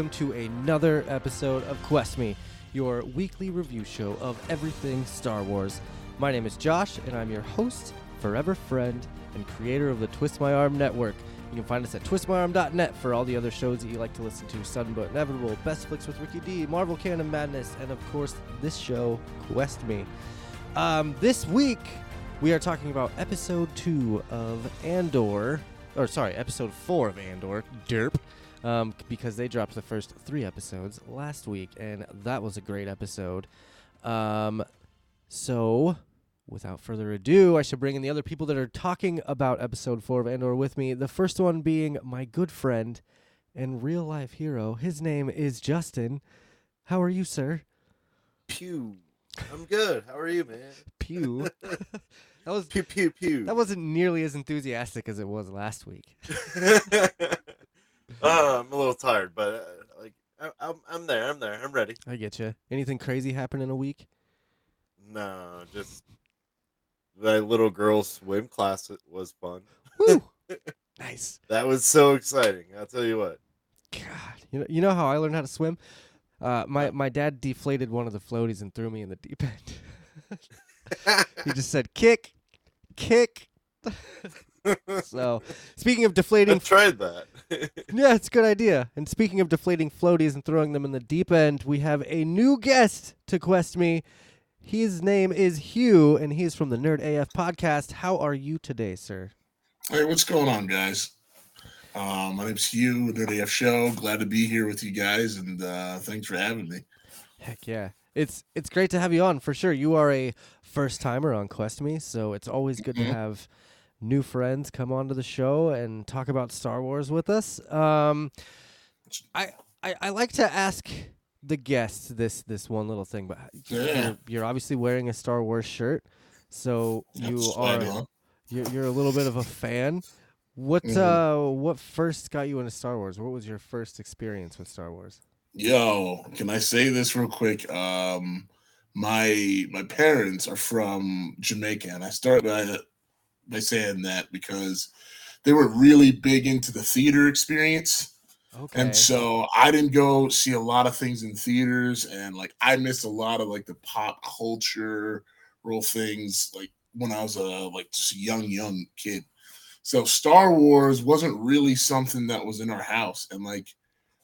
Welcome to another episode of Quest Me, your weekly review show of everything Star Wars. My name is Josh, and I'm your host, forever friend, and creator of the Twist My Arm Network. You can find us at twistmyarm.net for all the other shows that you like to listen to Sudden But Inevitable, Best Flicks with Ricky D, Marvel Canon Madness, and of course, this show, Quest Me. Um, this week, we are talking about episode two of Andor, or sorry, episode four of Andor, Derp, um, because they dropped the first three episodes last week, and that was a great episode. Um, so, without further ado, I should bring in the other people that are talking about episode four of Andor with me. The first one being my good friend and real life hero. His name is Justin. How are you, sir? Pew. I'm good. How are you, man? Pew. that was Pew pew pew. that wasn't nearly as enthusiastic as it was last week. uh, I'm a little tired, but uh, like I, I'm, I'm there. I'm there. I'm ready. I get you. Anything crazy happen in a week? No, just my little girl swim class was fun. Woo! nice. That was so exciting. I'll tell you what. God, you know, you know how I learned how to swim? Uh, my my dad deflated one of the floaties and threw me in the deep end. he just said kick, kick. So, speaking of deflating, I've tried that. yeah, it's a good idea. And speaking of deflating floaties and throwing them in the deep end, we have a new guest to Quest Me. His name is Hugh, and he's from the Nerd AF podcast. How are you today, sir? Hey, what's going on, guys? Uh, my name's Hugh, Nerd AF Show. Glad to be here with you guys, and uh, thanks for having me. Heck yeah. It's it's great to have you on for sure. You are a first timer on Quest Me, so it's always good Mhm. to have new friends come onto the show and talk about Star Wars with us. Um, I, I I like to ask the guests this this one little thing, but Yeah. you're, you're obviously wearing a Star Wars shirt, so you That's are you're, you're a little bit of a fan. What Mhm. uh what first got you into Star Wars? What was your first experience with Star Wars? Yo, can I say this real quick? Um, my my parents are from Jamaica, and I started by by saying that because they were really big into the theater experience. Okay. And so I didn't go see a lot of things in theaters, and like I missed a lot of like the pop culture real things, like when I was a like just a young young kid. So Star Wars wasn't really something that was in our house, and like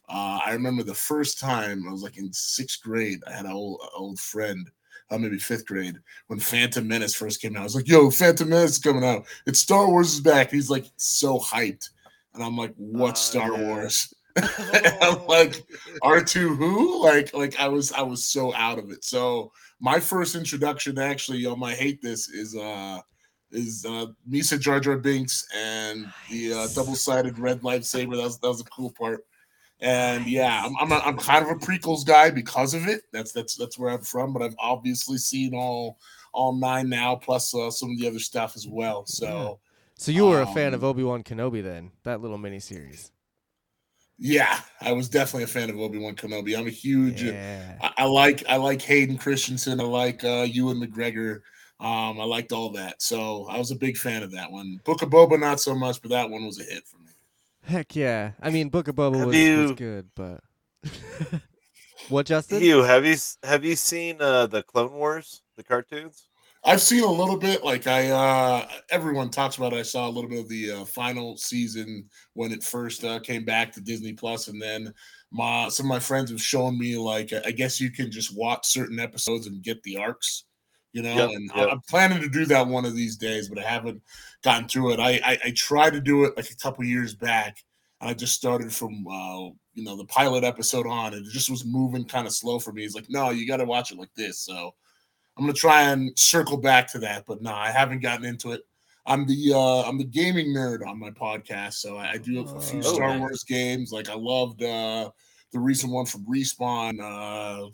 uh, I remember the first time I was like in sixth grade, I had an old old friend. Uh, maybe fifth grade when Phantom Menace first came out. I was like, "Yo, Phantom Menace is coming out! It's Star Wars is back!" He's like so hyped, and I'm like, "What Oh, Star yeah. Wars?" I'm like, R2 who? Like, like I was I was so out of it. So my first introduction actually, y'all might hate this, is uh is uh Misa Jar Jar Binks and the uh, double-sided red lightsaber. That was that was a cool part. And yeah, I'm I'm, a, I'm kind of a prequels guy because of it. That's that's that's where I'm from. But I've obviously seen all all nine now, plus uh, some of the other stuff as well. So So you were a fan of Um, Obi Wan Kenobi then? That little mini series. yeah, I was definitely a fan of Obi Wan Kenobi. I'm a huge. Yeah. I, I like I like Hayden Christensen. I like uh, Ewan McGregor. Um, I liked all that, so I was a big fan of that one. Book of Boba, not so much, but that one was a hit for me. Heck yeah. I mean, Book of Boba Have was, was good, but what, Justin? Hugh, have you have you seen uh, the Clone Wars, the cartoons? I've seen a little bit. Like I, uh everyone talks about. It. I saw a little bit of the uh, final season when it first uh, came back to Disney Plus, and then my some of my friends have shown me like I guess you can just watch certain episodes and get the arcs, you know. Yep, and yep. I'm planning to do that one of these days, but I haven't gotten through it. I I, I tried to do it like a couple years back. and I just started from uh, you know the pilot episode on, and it just was moving kind of slow for me. He's like, no, you got to watch it like this. So I'm gonna try and circle back to that, but no, I haven't gotten into it. I'm the uh I'm the gaming nerd on my podcast, so I, I do a few Oh, Star. Wars games. Like I loved uh the recent one from Respawn. Uh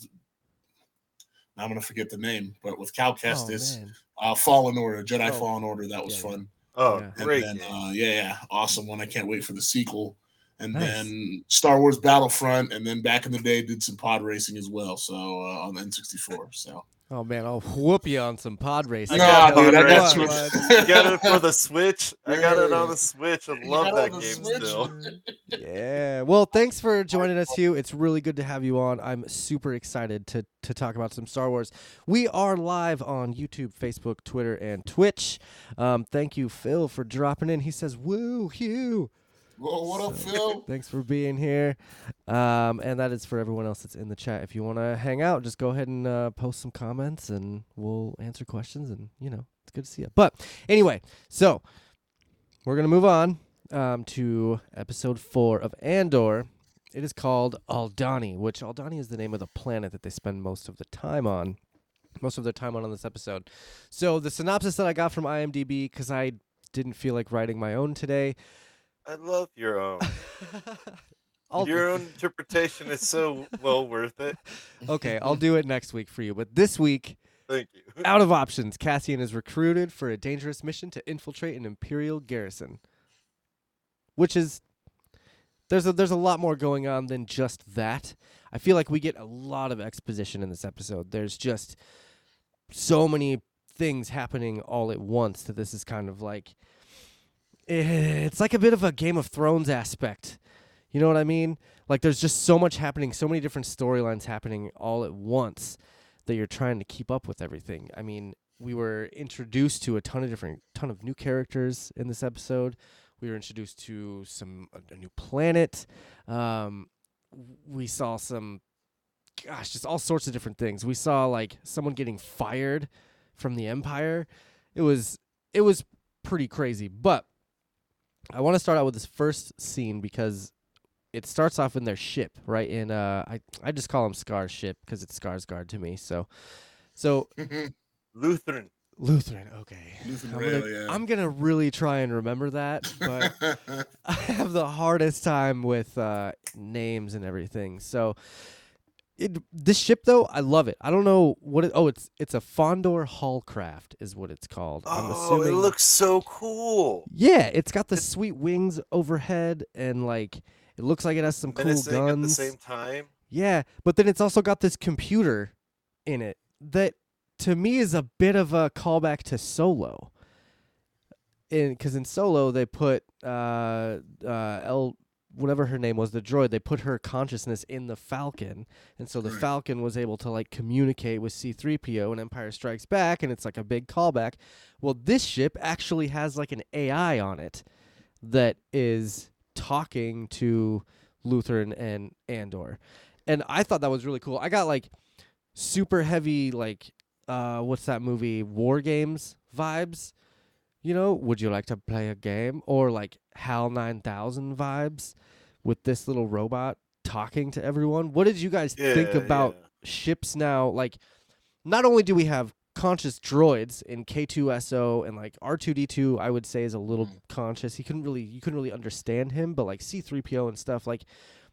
I'm gonna forget the name, but with Cal Oh, Kestis, man. uh Fallen Order, Jedi Oh, Fallen Order, that was yeah, yeah. fun. Oh, Yeah. And great! then uh yeah, yeah, awesome one. I can't wait for the sequel. And Nice. then Star Wars Battlefront, and then back in the day did some pod racing as well. So uh, on the N64. So Oh man, I'll whoop you on some pod racing. I Nah, got dude, I got you. I got it for the Switch. I got it on the Switch. I love that game Switch? still. Yeah. Well, thanks for joining us, Hugh. It's really good to have you on. I'm super excited to to talk about some Star Wars. We are live on YouTube, Facebook, Twitter, and Twitch. Um, thank you, Phil, for dropping in. He says, "Woo, Hugh." Whoa, what up, Phil? Thanks for being here. Um, and that is for everyone else that's in the chat. If you want to hang out, just go ahead and uh, post some comments and we'll answer questions. And, you know, it's good to see you. But anyway, so we're going to move on um, to episode four of Andor. It is called Aldani, which Aldani is the name of the planet that they spend most of the time on. Most of their time on on this episode. So the synopsis that I got from IMDb, because I didn't feel like writing my own today. I love your own. Um, I'll- your own interpretation is so well worth it. okay, I'll do it next week for you. But this week, Thank you. out of options, Cassian is recruited for a dangerous mission to infiltrate an Imperial garrison. Which is there's a there's a lot more going on than just that. I feel like we get a lot of exposition in this episode. There's just so many things happening all at once that this is kind of like it's like a bit of a Game of Thrones aspect. You know what I mean? Like there's just so much happening, so many different storylines happening all at once that you're trying to keep up with everything. I mean, we were introduced to a ton of different ton of new characters in this episode. We were introduced to some a, a new planet. Um, we saw some gosh, just all sorts of different things. We saw like someone getting fired from the empire. It was it was pretty crazy, but I want to start out with this first scene because it starts off in their ship, right? In uh, I I just call him Scar's ship because it's Skarsgård to me. So, so Luthen. Luthen. Okay, Luthen I'm gonna, yeah. I'm gonna really try and remember that, but I have the hardest time with uh, names and everything. So, it this ship though, I love it. I don't know what it. Oh, it's it's a Fondor Haulcraft is what it's called. I'm Oh, assuming. it looks so cool. Yeah, it's got the sweet wings overhead, and like it looks like it has some cool guns. at the same time. Yeah, but then it's also got this computer in it that to me is a bit of a callback to Solo. In because in Solo they put uh uh L whatever her name was the droid they put her consciousness in the Falcon and so the Right. Falcon was able to like communicate with C3PO and Empire Strikes Back and it's like a big callback. Well, this ship actually has like an AI on it that is talking to Luthen and Andor. And I thought that was really cool. I got like super heavy like uh what's that movie War Games vibes. You know, would you like to play a game or like HAL 9000 vibes with this little robot talking to everyone? What did you guys think about yeah. ships now? Like not only do we have conscious droids in K2SO and like R2D2 I would say is a little Mm. conscious. He couldn't really you couldn't really understand him, but like C3PO and stuff like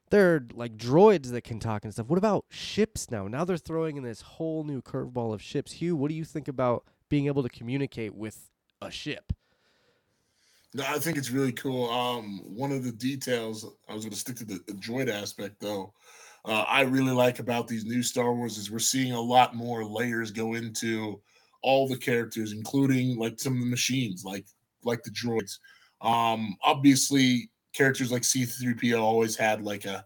they're like droids that can talk and stuff. What about ships now? Now they're throwing in this whole new curveball of ships. Hugh, what do you think about being able to communicate with a ship? No, I think it's really cool. Um, one of the details I was going to stick to the, droid aspect though. Uh, I really like about these new Star Wars is we're seeing a lot more layers go into all the characters, including like some of the machines, like like the droids. Um, obviously, characters like C-3PO always had like a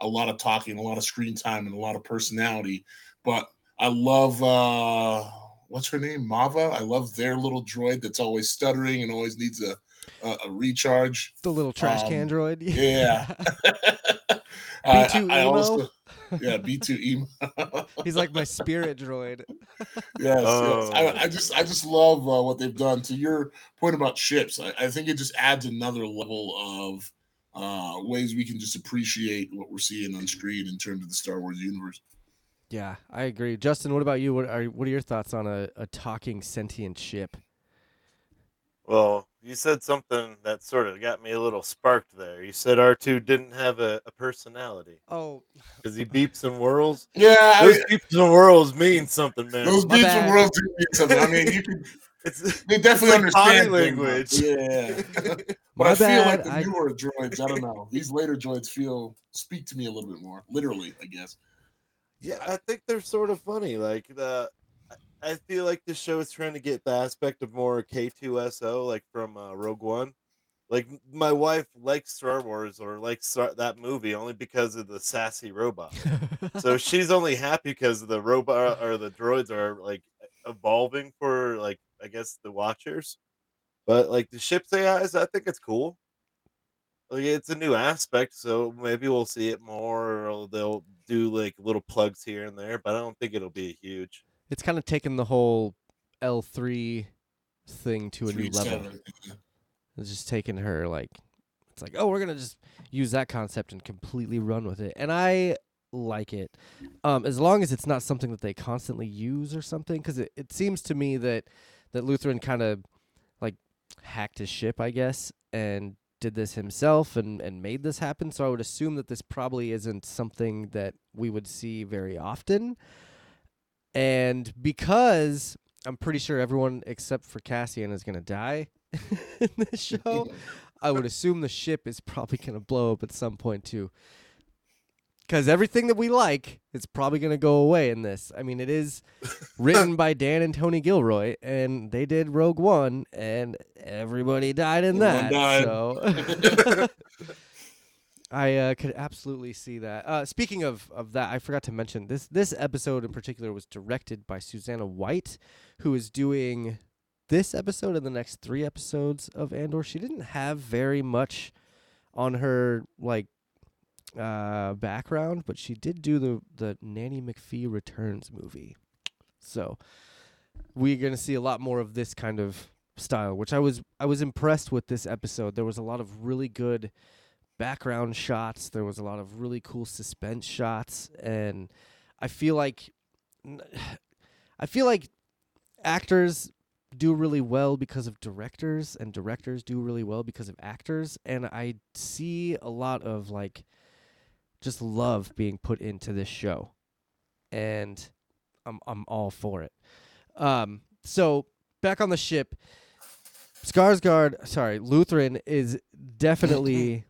a lot of talking, a lot of screen time, and a lot of personality. But I love uh, what's her name, Maarva. I love their little droid that's always stuttering and always needs a a, a recharge. The little trash can Um, droid. yeah. B2 I emo? also- yeah, B two emo. He's like my spirit droid. Yes, Oh. yes. I, I just I just love uh, what they've done. To your point about ships, I, I think it just adds another level of uh, ways we can just appreciate what we're seeing on screen in terms of the Star Wars universe. Yeah, I agree. Justin, what about you? What are what are your thoughts on a, a talking sentient ship? Well, you said something that sort of got me a little sparked there. You said R2 didn't have a, a personality Oh, because he beeps and whirls. Yeah, Those beeps and whirls mean something, man. those My beats bad. and worlds do mean something. I mean, you can It's, they definitely It's like understand body language. Yeah, but My I feel bad, like the I- newer droids. I don't know. These later droids feel speak to me a little bit more, literally. I guess. Yeah, I think they're sort of funny. Like the, I feel like the show is trying to get the aspect of more K2SO, like from uh, Rogue One. Like my wife likes Star Wars or likes Star- that movie only because of the sassy robot. so she's only happy because the robot or the droids are like evolving for like I guess the Watchers. But like the ship's AIs, I think it's cool. Like it's a new aspect, so maybe we'll see it more. Or they'll do like little plugs here and there, but I don't think it'll be a huge. it's kind of taken the whole L three thing to a new level. It's just taking her like it's like, oh, we're gonna just use that concept and completely run with it. And I like it. Um, as long as it's not something that they constantly use or something, because it, it seems to me that that Luthen kind of like hacked his ship, I guess, and did this himself and and made this happen. So I would assume that this probably isn't something that we would see very often. And because I'm pretty sure everyone except for Cassian is gonna die in this show, I would assume the ship is probably gonna blow up at some point too. Because everything that we like is probably gonna go away in this. I mean, it is written by Dan and Tony Gilroy, and they did Rogue One, and everybody died in Everyone that. died. So I uh, could absolutely see that. Uh, speaking of, of that, I forgot to mention this. This episode in particular was directed by Susanna White, who is doing this episode and the next three episodes of Andor. She didn't have very much on her like uh, background, but she did do the the Nanny McPhee Returns movie. So we're gonna see a lot more of this kind of style, which I was I was impressed with this episode. There was a lot of really good background shots. There was a lot of really cool suspense shots, and I feel like I feel like actors do really well because of directors, and directors do really well because of actors. And I see a lot of like just love being put into this show, and I'm I'm all for it. Um, so back on the ship, Skarsgård, sorry, Luthen is definitely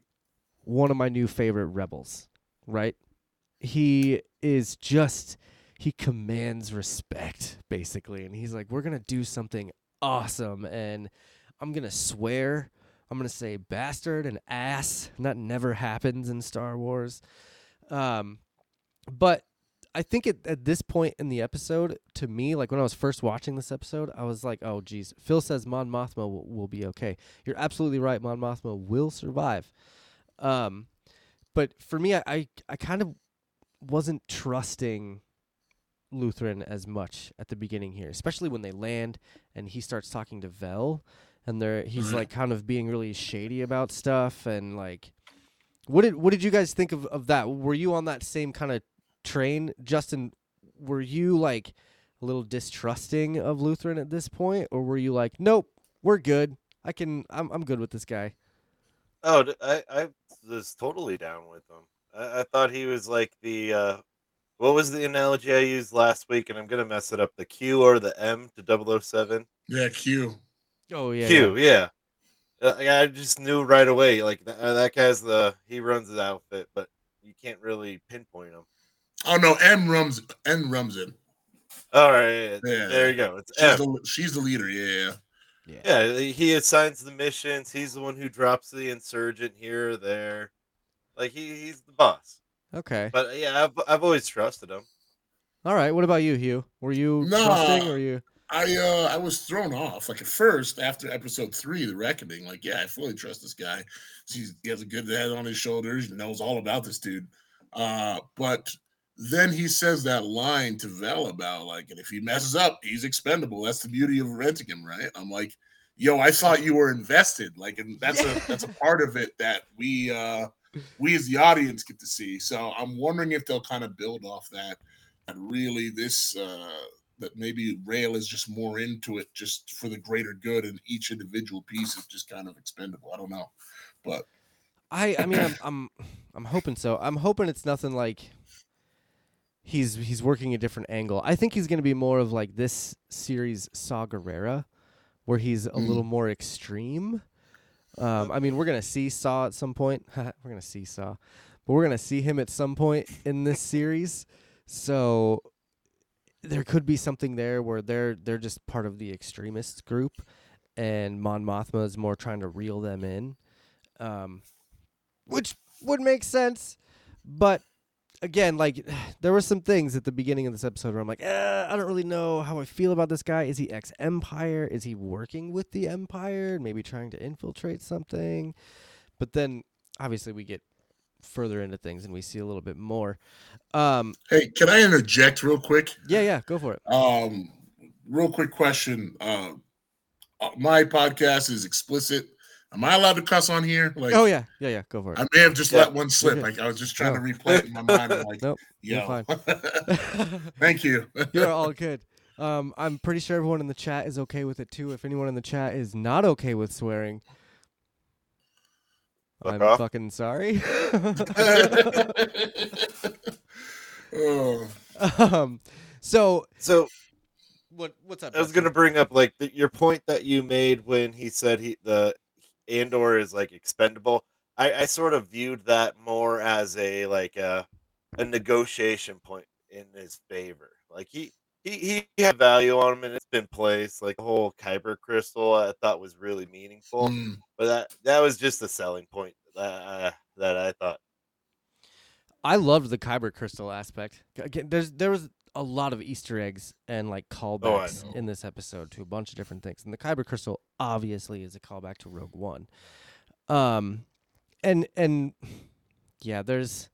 one of my new favorite rebels. Right? He is just he commands respect basically, and he's like, "We're gonna do something awesome," and I'm gonna swear. I'm gonna say bastard and ass. That never happens in Star Wars. Um, but I think at, at this point in the episode, to me, like when I was first watching this episode, I was like, "Oh, geez." Phil says Mon Mothma will, will be okay. You're absolutely right. Mon Mothma will survive. Um, but for me, I I, I kind of wasn't trusting Luthen as much at the beginning here, especially when they land and he starts talking to Vel, and they're he's like kind of being really shady about stuff and like. What did what did you guys think of, of that? Were you on that same kind of train, Justin? Were you like a little distrusting of Luthen at this point, or were you like, nope, we're good. I can, I'm I'm good with this guy. Oh, I, I was totally down with him. I, I thought he was like the uh, what was the analogy I used last week, and I'm gonna mess it up. The Q or the M to 007? Yeah, Q. Oh yeah, Q, yeah. Uh, yeah, I just knew right away. Like th- uh, that guy's the he runs the outfit, but you can't really pinpoint him. Oh no, M rums N rums in. All right, Yeah. there you go. It's She's M. the, she's the leader. Yeah, yeah. Yeah, he assigns the missions. He's the one who drops the insurgent here or there. Like he, he's the boss. Okay. But yeah, I've I've always trusted him. All right. What about you, Hugh? Were you Nah. trusting or you? I uh I was thrown off. Like at first, after episode three, the reckoning, like, yeah, I fully trust this guy. He's, he has a good head on his shoulders, knows all about this dude. Uh, but then he says that line to Vel about like, and if he messes up, he's expendable. That's the beauty of renting him, right? I'm like, yo, I thought you were invested. Like, and that's Yeah. a that's a part of it that we uh we as the audience get to see. So I'm wondering if they'll kind of build off that. And really, this uh that maybe Rael is just more into it just for the greater good, and each individual piece is just kind of expendable. I don't know, but I I mean I'm I'm I'm hoping so. I'm hoping it's nothing like he's he's working a different angle. I think he's going to be more of like this series Saw Gerrera where he's a Mm. little more extreme. Um I mean, we're going to see Saw at some point. we're going to see Saw. But we're going to see him at some point in this series. So there could be something there where they're they're just part of the extremist group, and Mon Mothma is more trying to reel them in, um, which would make sense. But again, like there were some things at the beginning of this episode where I'm like, eh, I don't really know how I feel about this guy. Is he ex Empire? Is he working with the Empire? Maybe trying to infiltrate something? But then obviously we get further into things and we see a little bit more. Um, Hey, can I interject real quick? yeah, yeah, go for it. Um, real quick question. Uh, uh, my podcast is explicit. Am I allowed to cuss on here? Like, Oh yeah, yeah, yeah, go for it. I may have just Yeah. let one slip. Like, I was just trying Oh. to replay it in my mind. I'm like, Nope, you're yo. fine. Thank you. You're all good. Um, I'm pretty sure everyone in the chat is okay with it too. If anyone in the chat is not okay with swearing, Fuck I'm off. fucking sorry. oh, um, so So what? What's up? I was gonna bring up like the, your point that you made when he said he the Andor is like expendable. I, I sort of viewed that more as a like a a negotiation point in his favor. Like he he he had value on him and it's been placed. Like the whole Kyber crystal I thought was really meaningful. mm, But that that was just a selling point that uh, that I thought. I loved the Kyber crystal aspect. Again, there's there was a lot of Easter eggs and like callbacks know. in this episode to a bunch of different things. And the Kyber crystal obviously is a callback to Rogue One. Um and and yeah, there's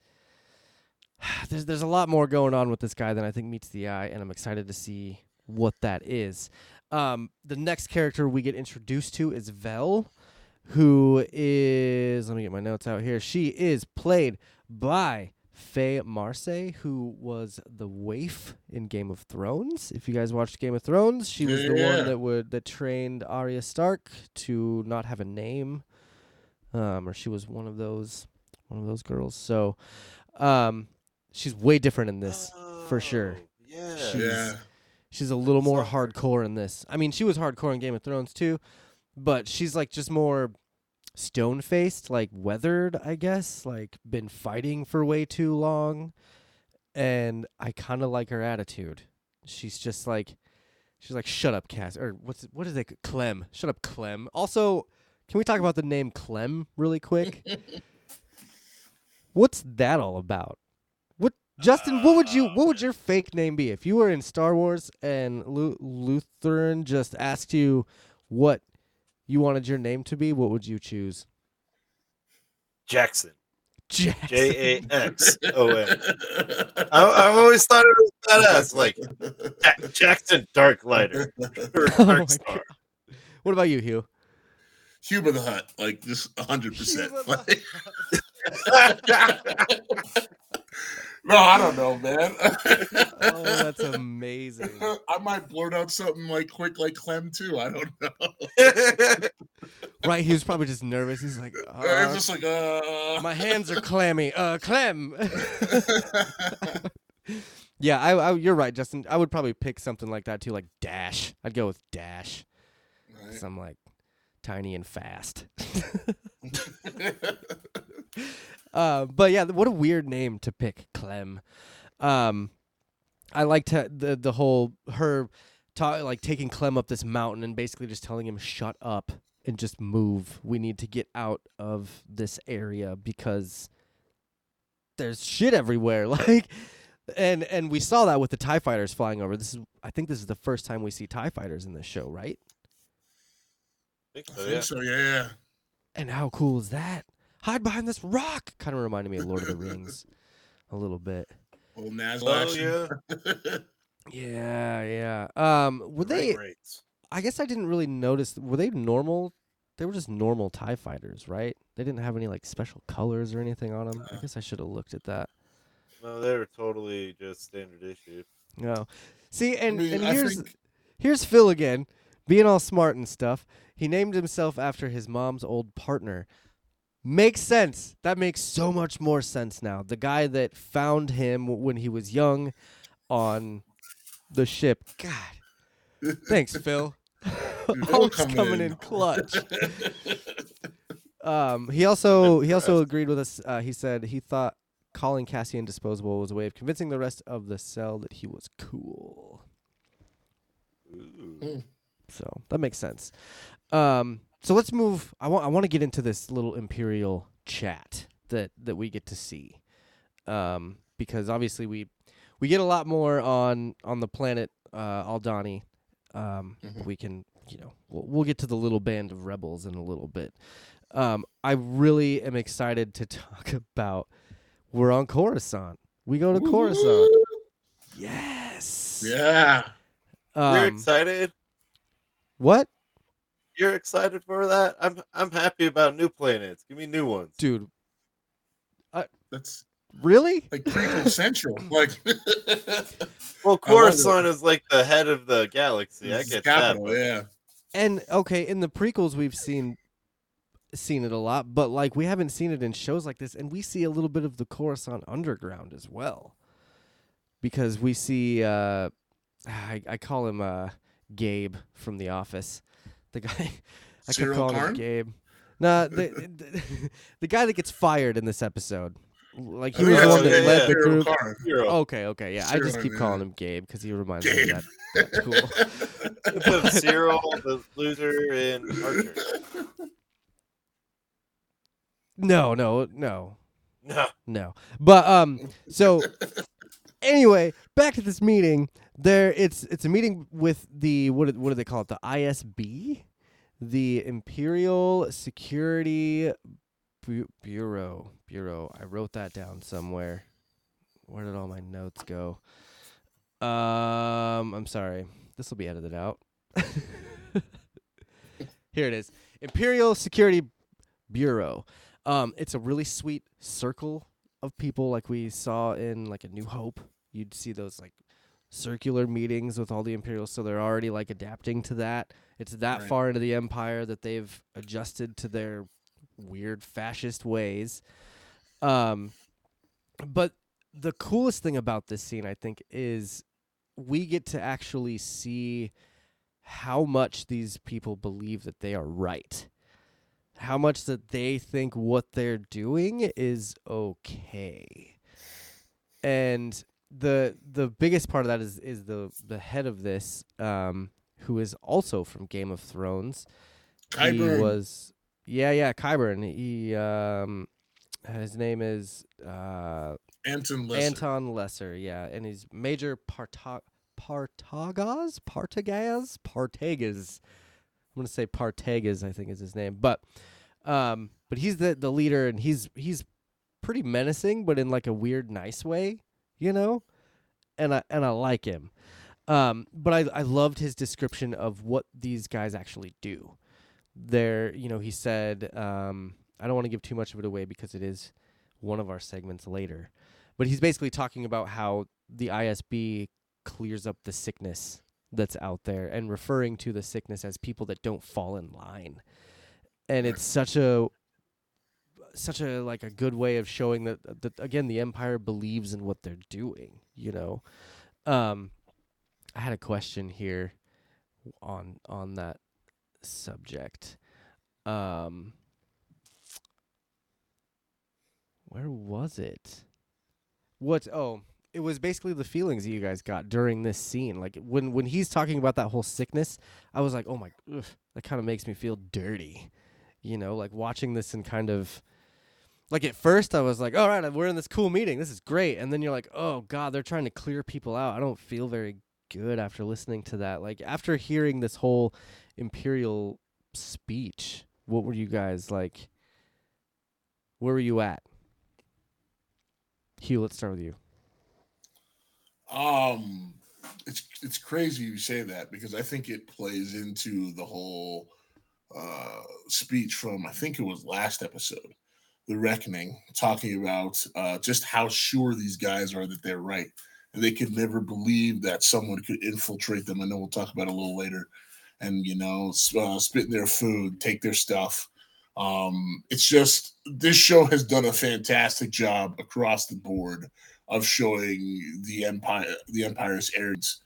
there's there's a lot more going on with this guy than I think meets the eye, and I'm excited to see what that is. Um, the next character we get introduced to is Vel, who is let me get my notes out here. She is played by Faye Marsay, who was the waif in Game of Thrones. If you guys watched Game of Thrones, she was the Yeah. one that would that trained Arya Stark to not have a name, um, or she was one of those one of those girls. So, um, she's way different in this. for sure. Oh, Yeah. She's- yeah. She's a little more hardcore in this. I mean, she was hardcore in Game of Thrones too, but she's like just more stone faced, like weathered, I guess, like been fighting for way too long. And I kind of like her attitude. She's just like, she's like, shut up, Cass. Or what's it, what is it? Clem. Shut up, Clem. Also, can we talk about the name Clem really quick? What's that all about? What Justin? What would you? What would your fake name be if you were in Star Wars and Lu- Luthen just asked you what you wanted your name to be? What would you choose? Jackson. Jackson. J A X O N. I- I've always thought it was badass, like Ja- Jackson Darklighter or Oh my Dark What about you, Hugh? Huber the Hut, like just hundred percent. No, I don't know, man. Oh, that's amazing. I might blurt out something like quick, like Clem too. I don't know. Right, he was probably just nervous. He's like, uh, just like uh. my hands are clammy. Uh, Clem. yeah, I, I, you're right, Justin. I would probably pick something like that too, like Dash. I'd go with Dash. Right. I'm like tiny and fast. Uh, but yeah, what a weird name to pick, Clem. Um, I liked the the whole her ta- like taking Clem up this mountain and basically just telling him shut up and just move. We need to get out of this area because there's shit everywhere. Like, and and we saw that with the Tie Fighters flying over. This is I think this is the first time we see Tie Fighters in this show, right? think I think so, yeah. And how cool is that? Hide behind this rock. Kind of reminded me of Lord of the Rings a little bit. Old Naz Oh action. yeah. Yeah, yeah. Um, were they? Rates. I guess I didn't really notice. Were they normal? They were just normal Tie fighters, right? They didn't have any like special colors or anything on them. I Uh. guess I should have looked at that. No, they were totally just standard issue. No. See, and I mean, and here's think- here's Phil again, being all smart and stuff. He named himself after his mom's old partner. Makes sense. That makes so much more sense now. The guy that found him when he was young on the ship. God. Thanks, Phil. Dude, Always come coming in. in clutch. Um, he also he also agreed with us. Uh, he said he thought calling Cassian disposable was a way of convincing the rest of the cell that he was cool. Mm. So that makes sense. Um, so let's move. I want I want to get into this little imperial chat that that we get to see, um, because obviously we we get a lot more on on the planet uh, Aldani. Um, Mhm. We can you know we'll, we'll get to the little band of rebels in a little bit. Um, I really am excited to talk about. We're on Coruscant. We go to Coruscant. Yes. Yeah. Um, excited. what, You're excited for that. I'm I'm happy about new planets. Give me new ones. dude? That's Really? like prequel central. Like Well, Coruscant is like the head of the galaxy. I get capital, that. yeah. And okay, in the prequels we've seen seen it a lot, but like we haven't seen it in shows like this, and we see a little bit of the Coruscant underground as well. Because we see uh I, I call him uh Gabe from the office. The guy I kept Cyril calling him Gabe. Nah, the, the the guy that gets fired in this episode. Like he Oh, was the one yeah, that yeah. led the Cyril group. Karn. Okay, okay, yeah. I just keep yeah. calling him Gabe because he reminds me of Gabe. that. That's cool. Instead Cyril, the loser in Archer. No, no, no, No. no. But um, so anyway, back to this meeting. There, it's it's a meeting with the what do- what do they call it? The ISB, the Imperial Security Bu- Bureau. Bureau. I wrote that down somewhere. Where did all my notes go? Um, I'm sorry. This will be edited out. Here it is. Imperial Security Bureau. Um, it's a really sweet circle of people like we saw in like a New Hope. You'd see those like circular meetings with all the Imperials, so they're already like adapting to that. It's that Right. far into the Empire that they've adjusted to their weird fascist ways. Um, but the coolest thing about this scene, I think, is we get to actually see how much these people believe that they are right. How much that they think what they're doing is okay. And the the biggest part of that is is the the head of this um who is also from Game of Thrones. He was yeah, yeah, Qyburn. He um his name is uh Anton Lesser. Anton Lesser, yeah, and he's Major Parta- Partagaz, Partagaz, Partagaz. I'm gonna say Partagaz, I think is his name, but um, but he's the the leader, and he's he's pretty menacing, but in like a weird, nice way, you know, and I and I like him. Um, but I I loved his description of what these guys actually do. They're, you know, he said, um, I don't want to give too much of it away because it is one of our segments later but he's basically talking about how the ISB clears up the sickness that's out there and referring to the sickness as people that don't fall in line. And it's such a such a like a good way of showing that, that again the empire believes in what they're doing, you know. Um I had a question here on on that subject. Um where was it? What? Oh, it was basically the feelings that you guys got during this scene. Like when when he's talking about that whole sickness, I was like, oh my, ugh, that kind of makes me feel dirty. You know, like watching this and kind of. Like at first, I was like, "All right, we're in this cool meeting. This is great." And then you're like, "Oh God, they're trying to clear people out." I don't feel very good after listening to that. Like after hearing this whole imperial speech, what were you guys like? Where were you at? Hugh, let's start with you. Um, it's it's crazy you say that because I think it plays into the whole uh speech from I think it was last episode, the reckoning, talking about uh just how sure these guys are that they're right, and they could never believe that someone could infiltrate them. I know we'll talk about a little later, and you know, uh, spit their food, take their stuff. Um, it's just this show has done a fantastic job across the board of showing the empire the empire's arrogance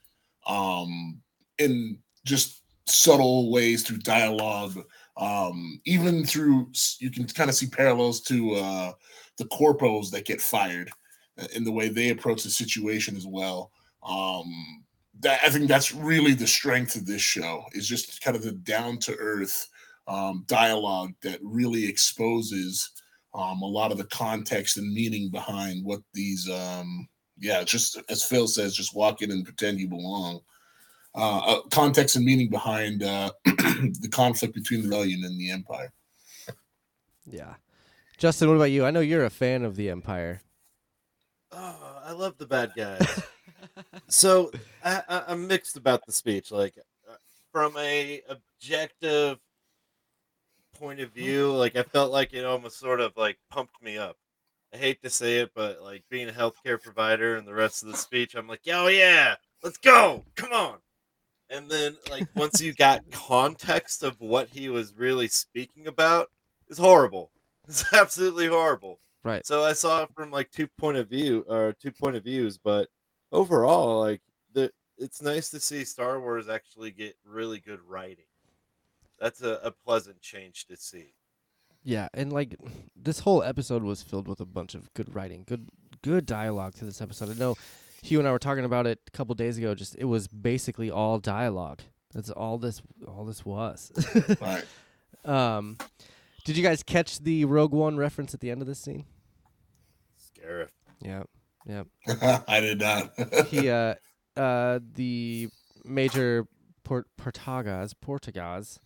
um in just subtle ways through dialogue um even through you can kind of see parallels to uh the corpos that get fired uh, in the way they approach the situation as well. Um that I think that's really the strength of this show is just kind of the down to earth um, dialogue that really exposes um, a lot of the context and meaning behind what these um, yeah just as Phil says just walk in and pretend you belong uh, uh, context and meaning behind uh, the conflict between the rebellion and the empire. Yeah. Justin, what about you? I know you're a fan of the Empire. Oh, I love the bad guys. so I, I, I'm mixed about the speech. Like uh, from a objective point of mm. view, like I felt like it almost sort of like pumped me up. I hate to say it, but like being a healthcare provider and the rest of the speech, I'm like, oh yeah, let's go, come on. And then like once you got context of what he was really speaking about, it's horrible. It's absolutely horrible. Right. So I saw it from like two point of view or two point of views, but overall, like the it's nice to see Star Wars actually get really good writing. That's a, a pleasant change to see. Yeah, and like this whole episode was filled with a bunch of good writing, good good dialogue to this episode. I know Hugh and I were talking about it a couple days ago. Just it was basically all dialogue. That's all this all this was. Right. um, did you guys catch the Rogue One reference at the end of this scene? Scarif. Yeah, yeah. I did not. He uh, uh, the major Port Portagas Portagas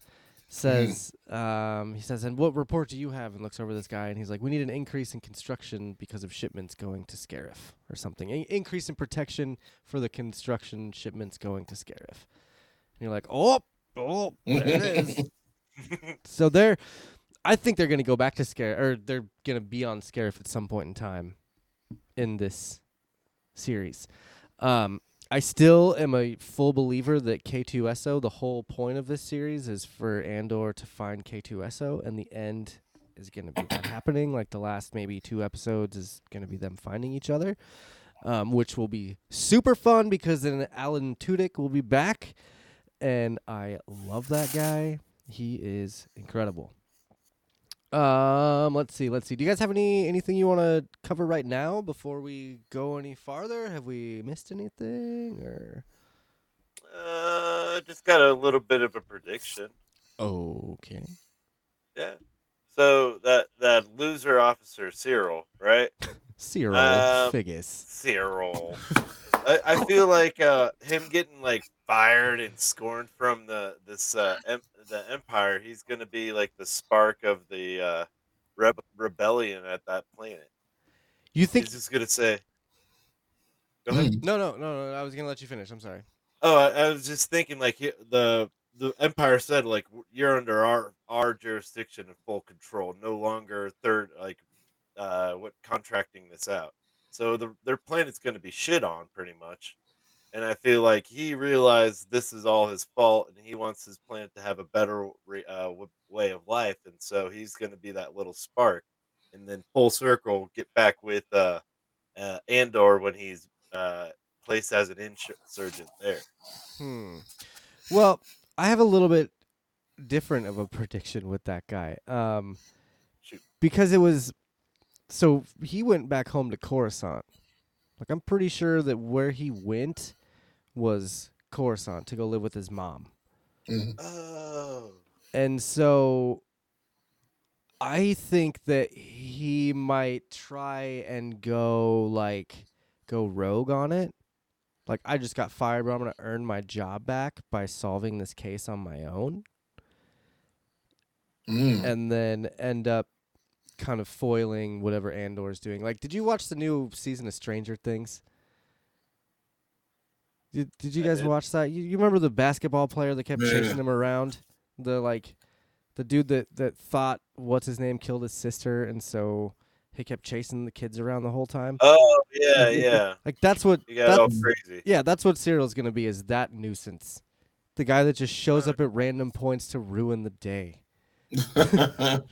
says um he says and what report do you have? And looks over this guy and he's like we need an increase in construction because of shipments going to Scarif or something. In- increase in protection for the construction shipments going to Scarif. And you're like oh oh there it is. So they're I think they're gonna go back to Scarif or they're gonna be on Scarif at some point in time in this series. Um I still am a full believer that K2SO, the whole point of this series is for Andor to find K2SO, and the end is going to be that happening. Like the last maybe two episodes is going to be them finding each other, um, which will be super fun because then Alan Tudyk will be back, and I love that guy. He is incredible. Um, let's see, let's see. Do you guys have any anything you want to cover right now before we go any farther? Have we missed anything or? Uh, just got a little bit of a prediction. Okay. Yeah. So that that loser officer Syril, right? Cyril Um, Figgis. Cyril. I, I feel like uh, him getting like fired and scorned from the this uh, em- the empire. He's gonna be like the spark of the uh, reb- rebellion at that planet. You think? He's just gonna say. Go ahead. Mm. No, no, no, no. I was gonna let you finish. I'm sorry. Oh, I, I was just thinking like he- the the empire said like you're under our our jurisdiction and full control, no longer third like uh what contracting this out. So the their planet's going to be shit on pretty much. And I feel like he realized this is all his fault, and he wants his planet to have a better re- uh, way of life, and so he's going to be that little spark, and then full circle get back with uh, uh, Andor when he's uh, placed as an insurgent there. Hmm. Well, I have a little bit different of a prediction with that guy. Um, Shoot. because it was so he went back home to Coruscant. Like I'm pretty sure that where he went was Coruscant to go live with his mom. Mhm. Oh, And so I think that he might try and go like go rogue on it. Like I just got fired, but I'm gonna earn my job back by solving this case on my own, Mm. and then end up kind of foiling whatever Andor is doing. Like, did you watch the new season of Stranger Things? Did Did you I guys did. watch that? You, you remember the basketball player that kept Yeah. chasing him around? The like, the dude that that thought what's his name killed his sister, and so he kept chasing the kids around the whole time. oh yeah, yeah. Like that's what You got all that's crazy. yeah, that's what Syril's gonna be. Is that nuisance? The guy that just shows up at random points to ruin the day.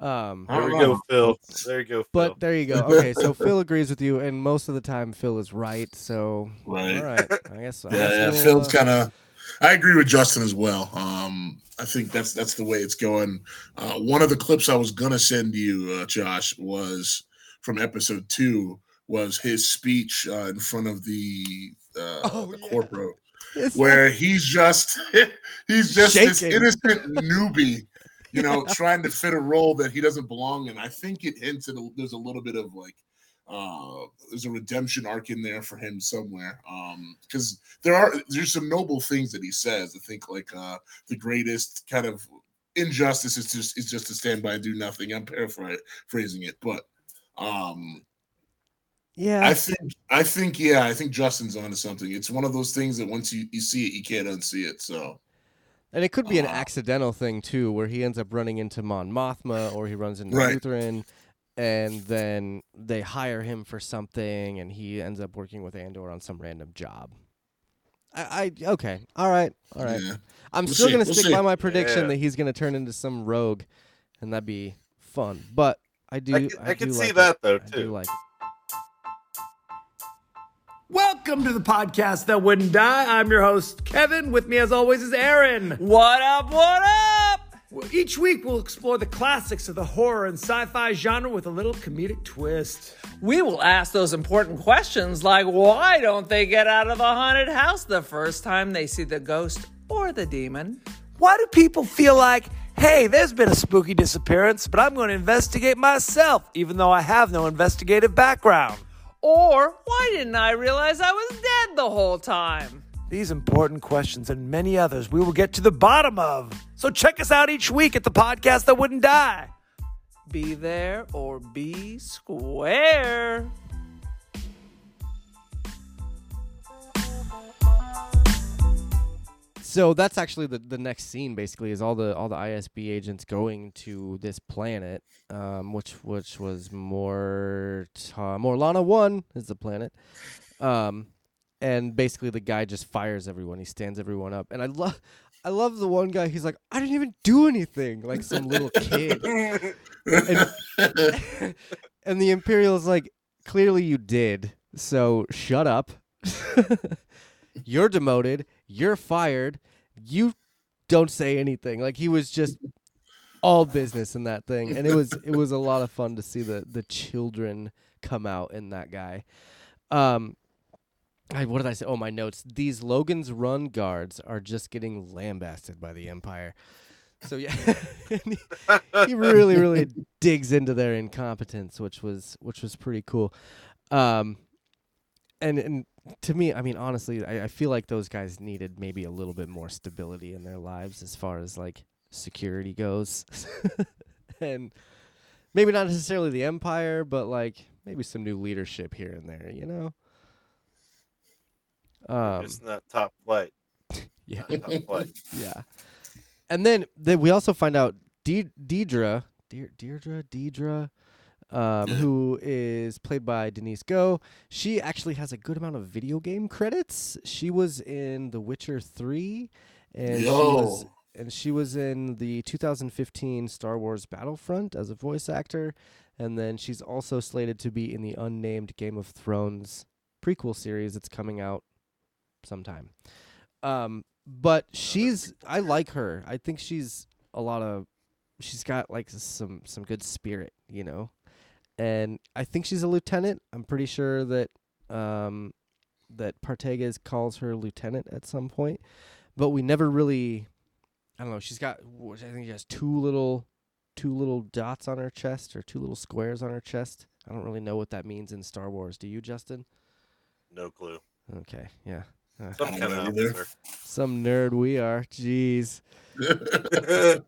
Um, There we go, know. Phil. There you go, Phil. But there you go. Okay, so Phil agrees with you, and most of the time Phil is right. So Right. all right, I guess. I yeah, guess yeah. we'll, Phil's uh, kind of. I agree with Justin as well. Um, I think that's that's the way it's going. Uh, one of the clips I was gonna send you, uh, Josh, was from episode two. Was his speech uh, in front of the uh, Oh, the yeah. corporate, It's where he's just he's just this innocent newbie, you know, trying to fit a role that he doesn't belong in. I think it hints at a, there's a little bit of like uh there's a redemption arc in there for him somewhere um because there are there's some noble things that he says i think like uh the greatest kind of injustice is just is just to stand by and do nothing i'm paraphrasing it but um yeah. I think I think yeah, I think Justin's onto something. It's one of those things that once you, you see it, you can't unsee it. So And it could be an accidental thing too, where he ends up running into Mon Mothma or he runs into Right. Luthen, and then they hire him for something, and he ends up working with Andor on some random job. I, I okay, all right, all right. yeah. I'm We'll still see, gonna we'll stick see. by my prediction Yeah. that he's gonna turn into some rogue, and that'd be fun. But I do, I can, I can do see like it. that though I do too. like. it. Welcome to the podcast that wouldn't die. I'm your host, Kevin. With me, as always, is Aaron. What up? What up? Each week, we'll explore the classics of the horror and sci fi genre with a little comedic twist. We will ask those important questions like why don't they get out of the haunted house the first time they see the ghost or the demon? Why do people feel like, hey, there's been a spooky disappearance, but I'm going to investigate myself, even though I have no investigative background? Or why didn't I realize I was dead the whole time? These important questions and many others we will get to the bottom of. So check us out each week at the podcast that wouldn't die. Be there or be square. So that's actually the, the next scene. Basically, is all the all the ISB agents going to this planet, um, which which was more Morlana One is the planet, um, and basically the guy just fires everyone. He stands everyone up, and I love. I love the one guy. He's like, I didn't even do anything, like some little kid. And, and the Imperial is like, clearly you did. So shut up. you're demoted. You're fired. You don't say anything. Like he was just all business in that thing, and it was it was a lot of fun to see the the children come out in that guy. Um, I, what did I say? Oh, my notes. These Logan's Run guards are just getting lambasted by the Empire. So yeah, he, he really, really digs into their incompetence, which was which was pretty cool. Um, and and to me, I mean, honestly, I, I feel like those guys needed maybe a little bit more stability in their lives as far as like security goes, and maybe not necessarily the Empire, but like maybe some new leadership here and there, you know. Um, Just not top flight. yeah. Top flight. Yeah. And then, then we also find out De- Deidre, De- Deirdre, Deidre, um, who is played by Denise Gough. She actually has a good amount of video game credits. She was in The Witcher 3 and she was and she was in the 2015 Star Wars Battlefront as a voice actor and then she's also slated to be in the unnamed Game of Thrones prequel series that's coming out sometime. Um, but she's I like her. I think she's a lot of she's got like some some good spirit, you know. And I think she's a lieutenant. I'm pretty sure that um that Partagaz calls her lieutenant at some point, but we never really I don't know. She's got. I think she has two little two little dots on her chest or two little squares on her chest. I don't really know what that means in Star Wars. Do you, Justin? No clue. Okay, yeah. Uh, Some kind of either. officer. some nerd we are. Jeez.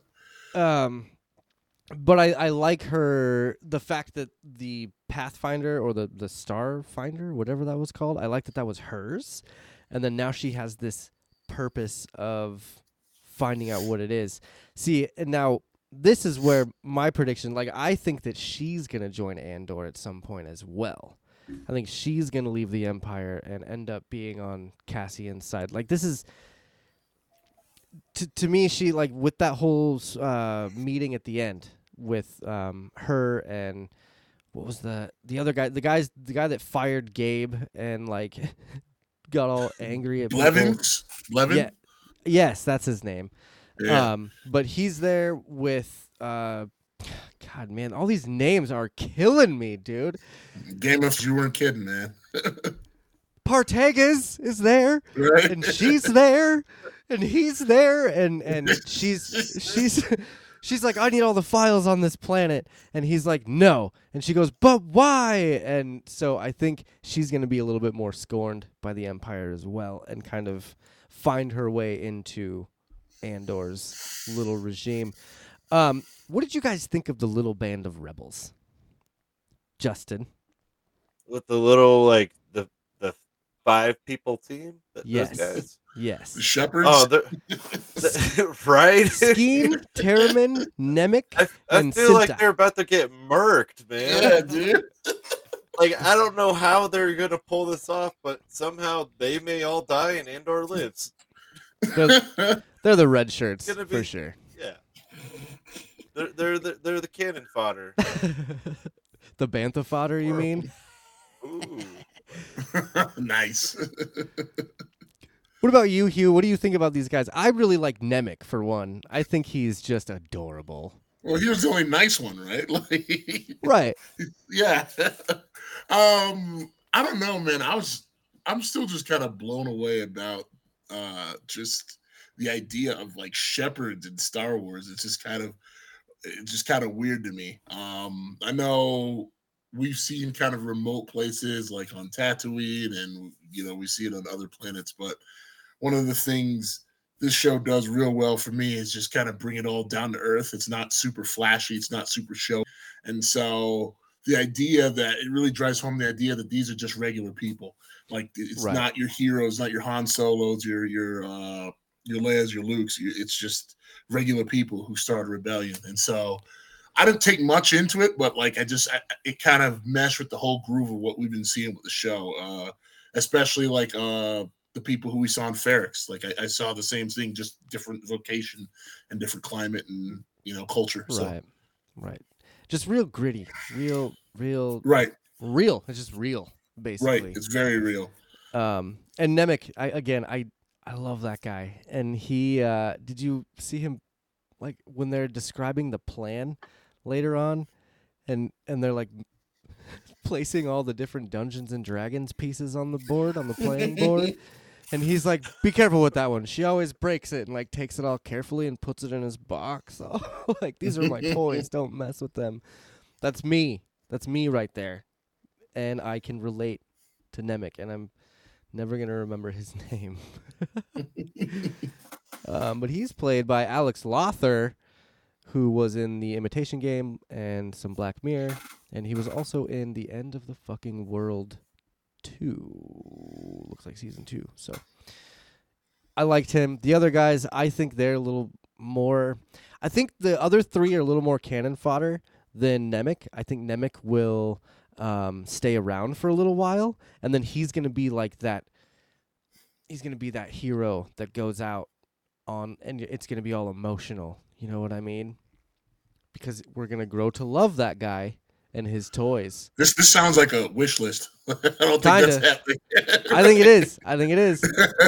Um, but I, I like her the fact that the Pathfinder or the the Starfinder, whatever that was called, I like that that was hers, and then now she has this purpose of finding out what it is. See, and now this is where my prediction, like I think that she's gonna join Andor at some point as well. I think she's gonna leave the Empire and end up being on Cassian's side. Like this is to to me, she like with that whole uh, meeting at the end with um, her and what was the the other guy? The guys, the guy that fired Gabe and like got all angry at people. Blevins? Blevin? Yeah, yes, that's his name. Yeah. Um, but he's there with uh, God, man, all these names are killing me, dude. Game of you weren't kidding, man. Partagaz is there, Right? and she's there, and he's there, and and she's she's she's like, I need all the files on this planet, and he's like, no, and she goes, but why? And so I think she's gonna be a little bit more scorned by the Empire as well, and kind of find her way into Andor's little regime. Um, what did you guys think of the little band of rebels? Justin. with the little like the the five people team. Yes. Those guys. Yes. The shepherds. Oh, they're, the- right. Skeen, Taramyn, Nemik, I, I and feel like they're about to get murked, man. yeah, dude. Like I don't know how they're gonna pull this off, but somehow they may all die and Andor lives. They're, they're the red shirts Gonna for sure. Yeah. They're they're the, they're the cannon fodder. the bantha fodder, you mean? Ooh. nice. What about you, Hugh? What do you think about these guys? I really like Nemik for one. I think he's just adorable. well, he was the only nice one, right? Like, Right. yeah. um, I don't know, man. I was, I'm still just kind of blown away about uh just the idea of like shepherds in Star Wars. It's just kind of, it's just kind of weird to me. Um, I know we've seen kind of remote places like on Tatooine, and you know we see it on other planets. But one of the things this show does real well for me is just kind of bring it all down to earth. It's not super flashy, it's not super show, and so the idea that it really drives home the idea that these are just regular people. Like it's Right. not your heroes, not your Han Solos, your your uh your Leia's, your Luke's. It's just regular people who start a rebellion, and so I didn't take much into it, but like I just I, it kind of meshed with the whole groove of what we've been seeing with the show, uh, especially like uh, the people who we saw in Ferrix. Like I, I saw the same thing, just different vocation and different climate and you know culture. So Right. Right. Just real gritty. Real, real, right, real. It's just real, basically. right, it's very real. Um, and Nemik, I again, I I love that guy. And he, uh, did you see him, like when they're describing the plan later on, and and they're like placing all the different Dungeons and Dragons pieces on the board on the playing board. And he's like, "Be careful with that one. She always breaks it and like takes it all carefully and puts it in his box. Oh, like these are my toys. Don't mess with them. That's me. That's me right there. And I can relate to Nemik, and I'm never gonna remember his name. um, but he's played by Alex Lawther, who was in the Imitation Game and some Black Mirror, and he was also in the End of the Fucking World two. Looks like season two. So I liked him. The other guys, I think they're a little more. I think the other three are a little more cannon fodder than Nemik. I think Nemik will um, stay around for a little while, and then he's gonna be like that. He's gonna be that hero that goes out on, and it's gonna be all emotional. You know what I mean? Because we're gonna grow to love that guy and his toys. This this sounds like a wish list. I don't think Kinda. that's happening. I think it is. I think it is.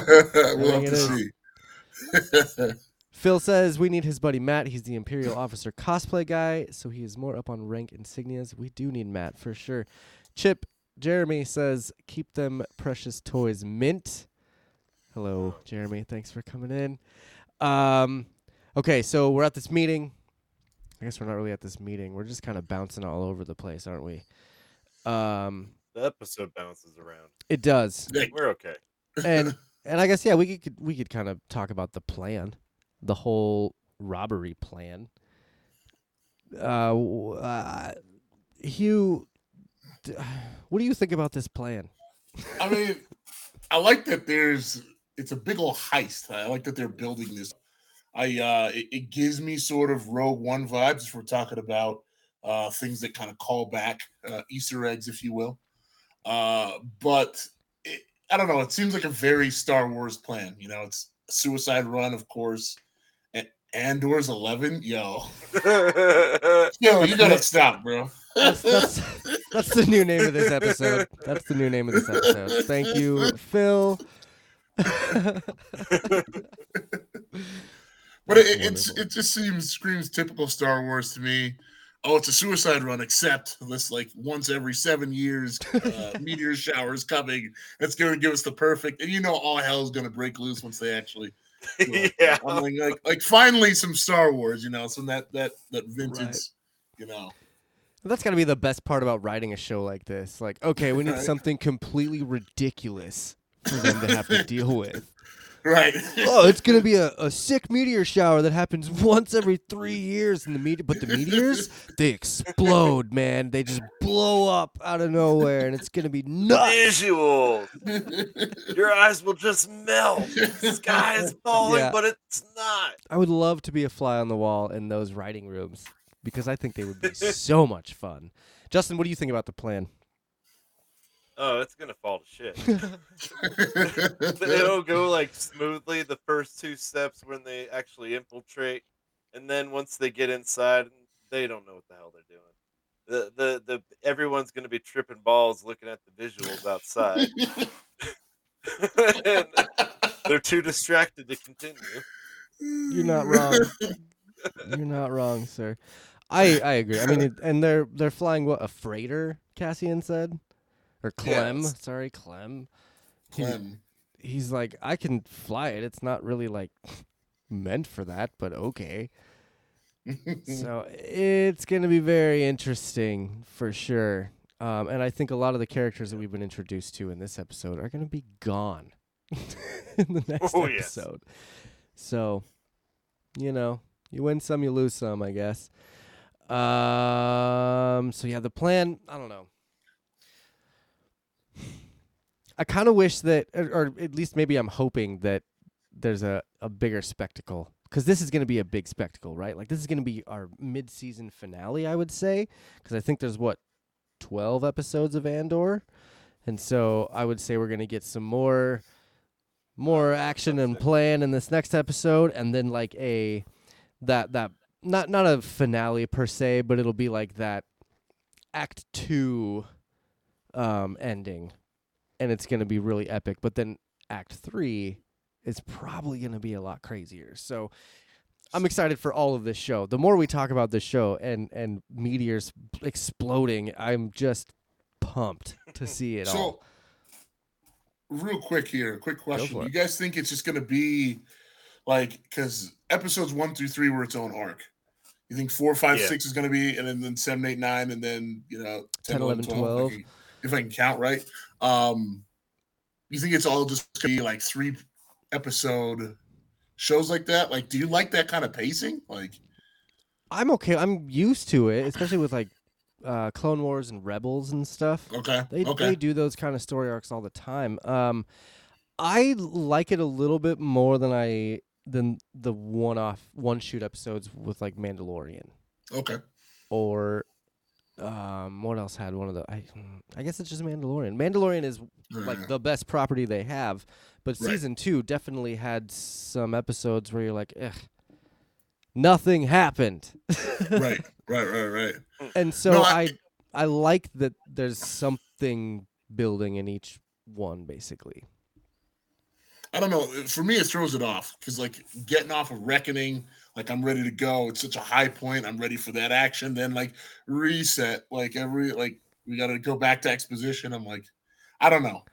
we'll have to see. Phil says we need his buddy Matt. He's the Imperial Officer cosplay guy, so he is more up on rank insignias. We do need Matt for sure. Chip Jeremy says keep them precious toys mint. Hello, Jeremy. Thanks for coming in. Um, okay, so we're at this meeting. I guess we're not really at this meeting. We're just kind of bouncing all over the place, aren't we? Um, The episode bounces around. it does. We're okay. and and I guess yeah, we could we could kind of talk about the plan, the whole robbery plan. Uh, uh Hugh, d- what do you think about this plan? I mean, I like that there's it's a big old heist. I like that they're building this. I uh it, it gives me sort of Rogue One vibes if we're talking about uh things that kind of call back uh, Easter eggs, if you will. Uh, but it, I don't know. It seems like a very Star Wars plan. You know, it's Suicide Run, of course. And Andor's Eleven, yo, yo, you gotta stop, bro. That's, that's that's the new name of this episode. That's the new name of this episode. Thank you, Phil. But it, it's it just seems screams typical Star Wars to me. oh, it's a suicide run, except this like once every seven years, uh, meteor shower is coming. That's going to give us the perfect, and you know, all hell is going to break loose once they actually. do it. yeah. Like, like, like finally some Star Wars, you know, some that that that vintage, Right. you know. That's got to be the best part about writing a show like this. Like, okay, we need something completely ridiculous for them to have to deal with. Right. Oh, it's gonna be a, a sick meteor shower that happens once every three years, in the meteor, but the meteors they explode, man. They just blow up out of nowhere, and it's gonna be nuts. Visuals. Your eyes will just melt. The sky is falling, Yeah. but it's not. I would love to be a fly on the wall in those writing rooms because I think they would be so much fun. Justin, what do you think about the plan? Oh, it's gonna fall to shit. It'll go like smoothly the first two steps when they actually infiltrate, and then once they get inside, they don't know what the hell they're doing. The the the everyone's gonna be tripping balls looking at the visuals outside. and they're too distracted to continue. You're not wrong. You're not wrong, sir. I I agree. I mean, it, and they're they're flying what a freighter. Cassian said, or Clem. Yes. Sorry, Clem. He's, Clem. he's like, I can fly it. It's not really like meant for that, but okay. so it's gonna be very interesting for sure. Um, and I think a lot of the characters that we've been introduced to in this episode are gonna be gone in the next Oh, yes. episode. So, you know, you win some, you lose some, I guess. Um. So yeah, the plan. I don't know. I kind of wish that, or, or at least maybe I'm hoping that there's a, a bigger spectacle because this is going to be a big spectacle, right? Like this is going to be our mid-season finale, I would say, because I think there's what twelve episodes of Andor, and so I would say we're going to get some more, more action and plan in this next episode, and then like a that that not not a finale per se, but it'll be like that act two um ending and it's going to be really epic but then act 3 is probably going to be a lot crazier so i'm excited for all of this show the more we talk about this show and and meteors exploding i'm just pumped to see it all So, real quick here, quick question. You guys think it's just going to be like because episodes one through three were its own arc? You think four, five, Yeah. six is going to be, and then, then seven, eight, nine, and then you know 10, 10, 11, 12. if I can- if I can count right. Um, you think it's all just be like three episode shows like that? Like, do you like that kind of pacing? Like, i'm okay i'm used to it especially with like uh clone wars and rebels and stuff okay, They okay, they do those kind of story arcs all the time. Um, I like it a little bit more than I than the one off one shoot episodes with like Mandalorian okay. or um what else had one of the I I guess it's just Mandalorian. Mandalorian is like the best property they have, but Right. season 2 definitely had some episodes where you're like, Ugh, nothing happened. right, right, right, right. and so No, I, I- I like that there's something building in each one basically. I don't know. For me, it throws it off because, like, getting off of Reckoning, like, I'm ready to go. It's such a high point. I'm ready for that action. Then, like, reset. Like, every, like, we got to go back to exposition. I'm like, I don't know.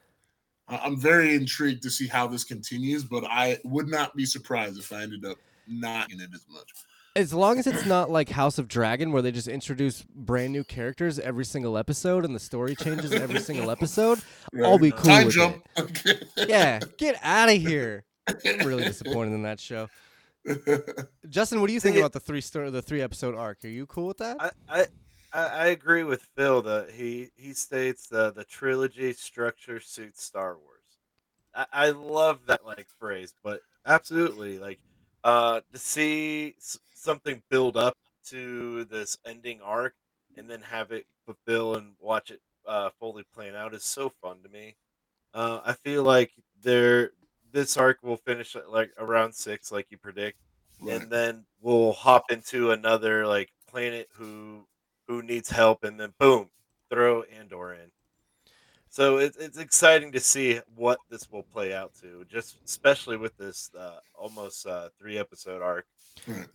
I'm very intrigued to see how this continues, but I would not be surprised if I ended up not in it as much. As long as it's not like House of Dragon where they just introduce brand new characters every single episode and the story changes every single episode, I'll be cool Time with jump. yeah, get out of here. I'm really disappointed in that show. Justin, what do you think about the three story, the three episode arc? Are you cool with that? I, I I I agree with Phil that he he states the the trilogy structure suits Star Wars. I, I love that like phrase, but absolutely like uh to see s- something build up to this ending arc and then have it fulfill and watch it uh fully playing out is so fun to me. Uh I feel like there this arc will finish at like around six, like you predict Right. and then we'll hop into another like planet who who needs help and then boom throw andor in so it's, it's exciting to see what this will play out to just especially with this uh, almost uh, three episode arc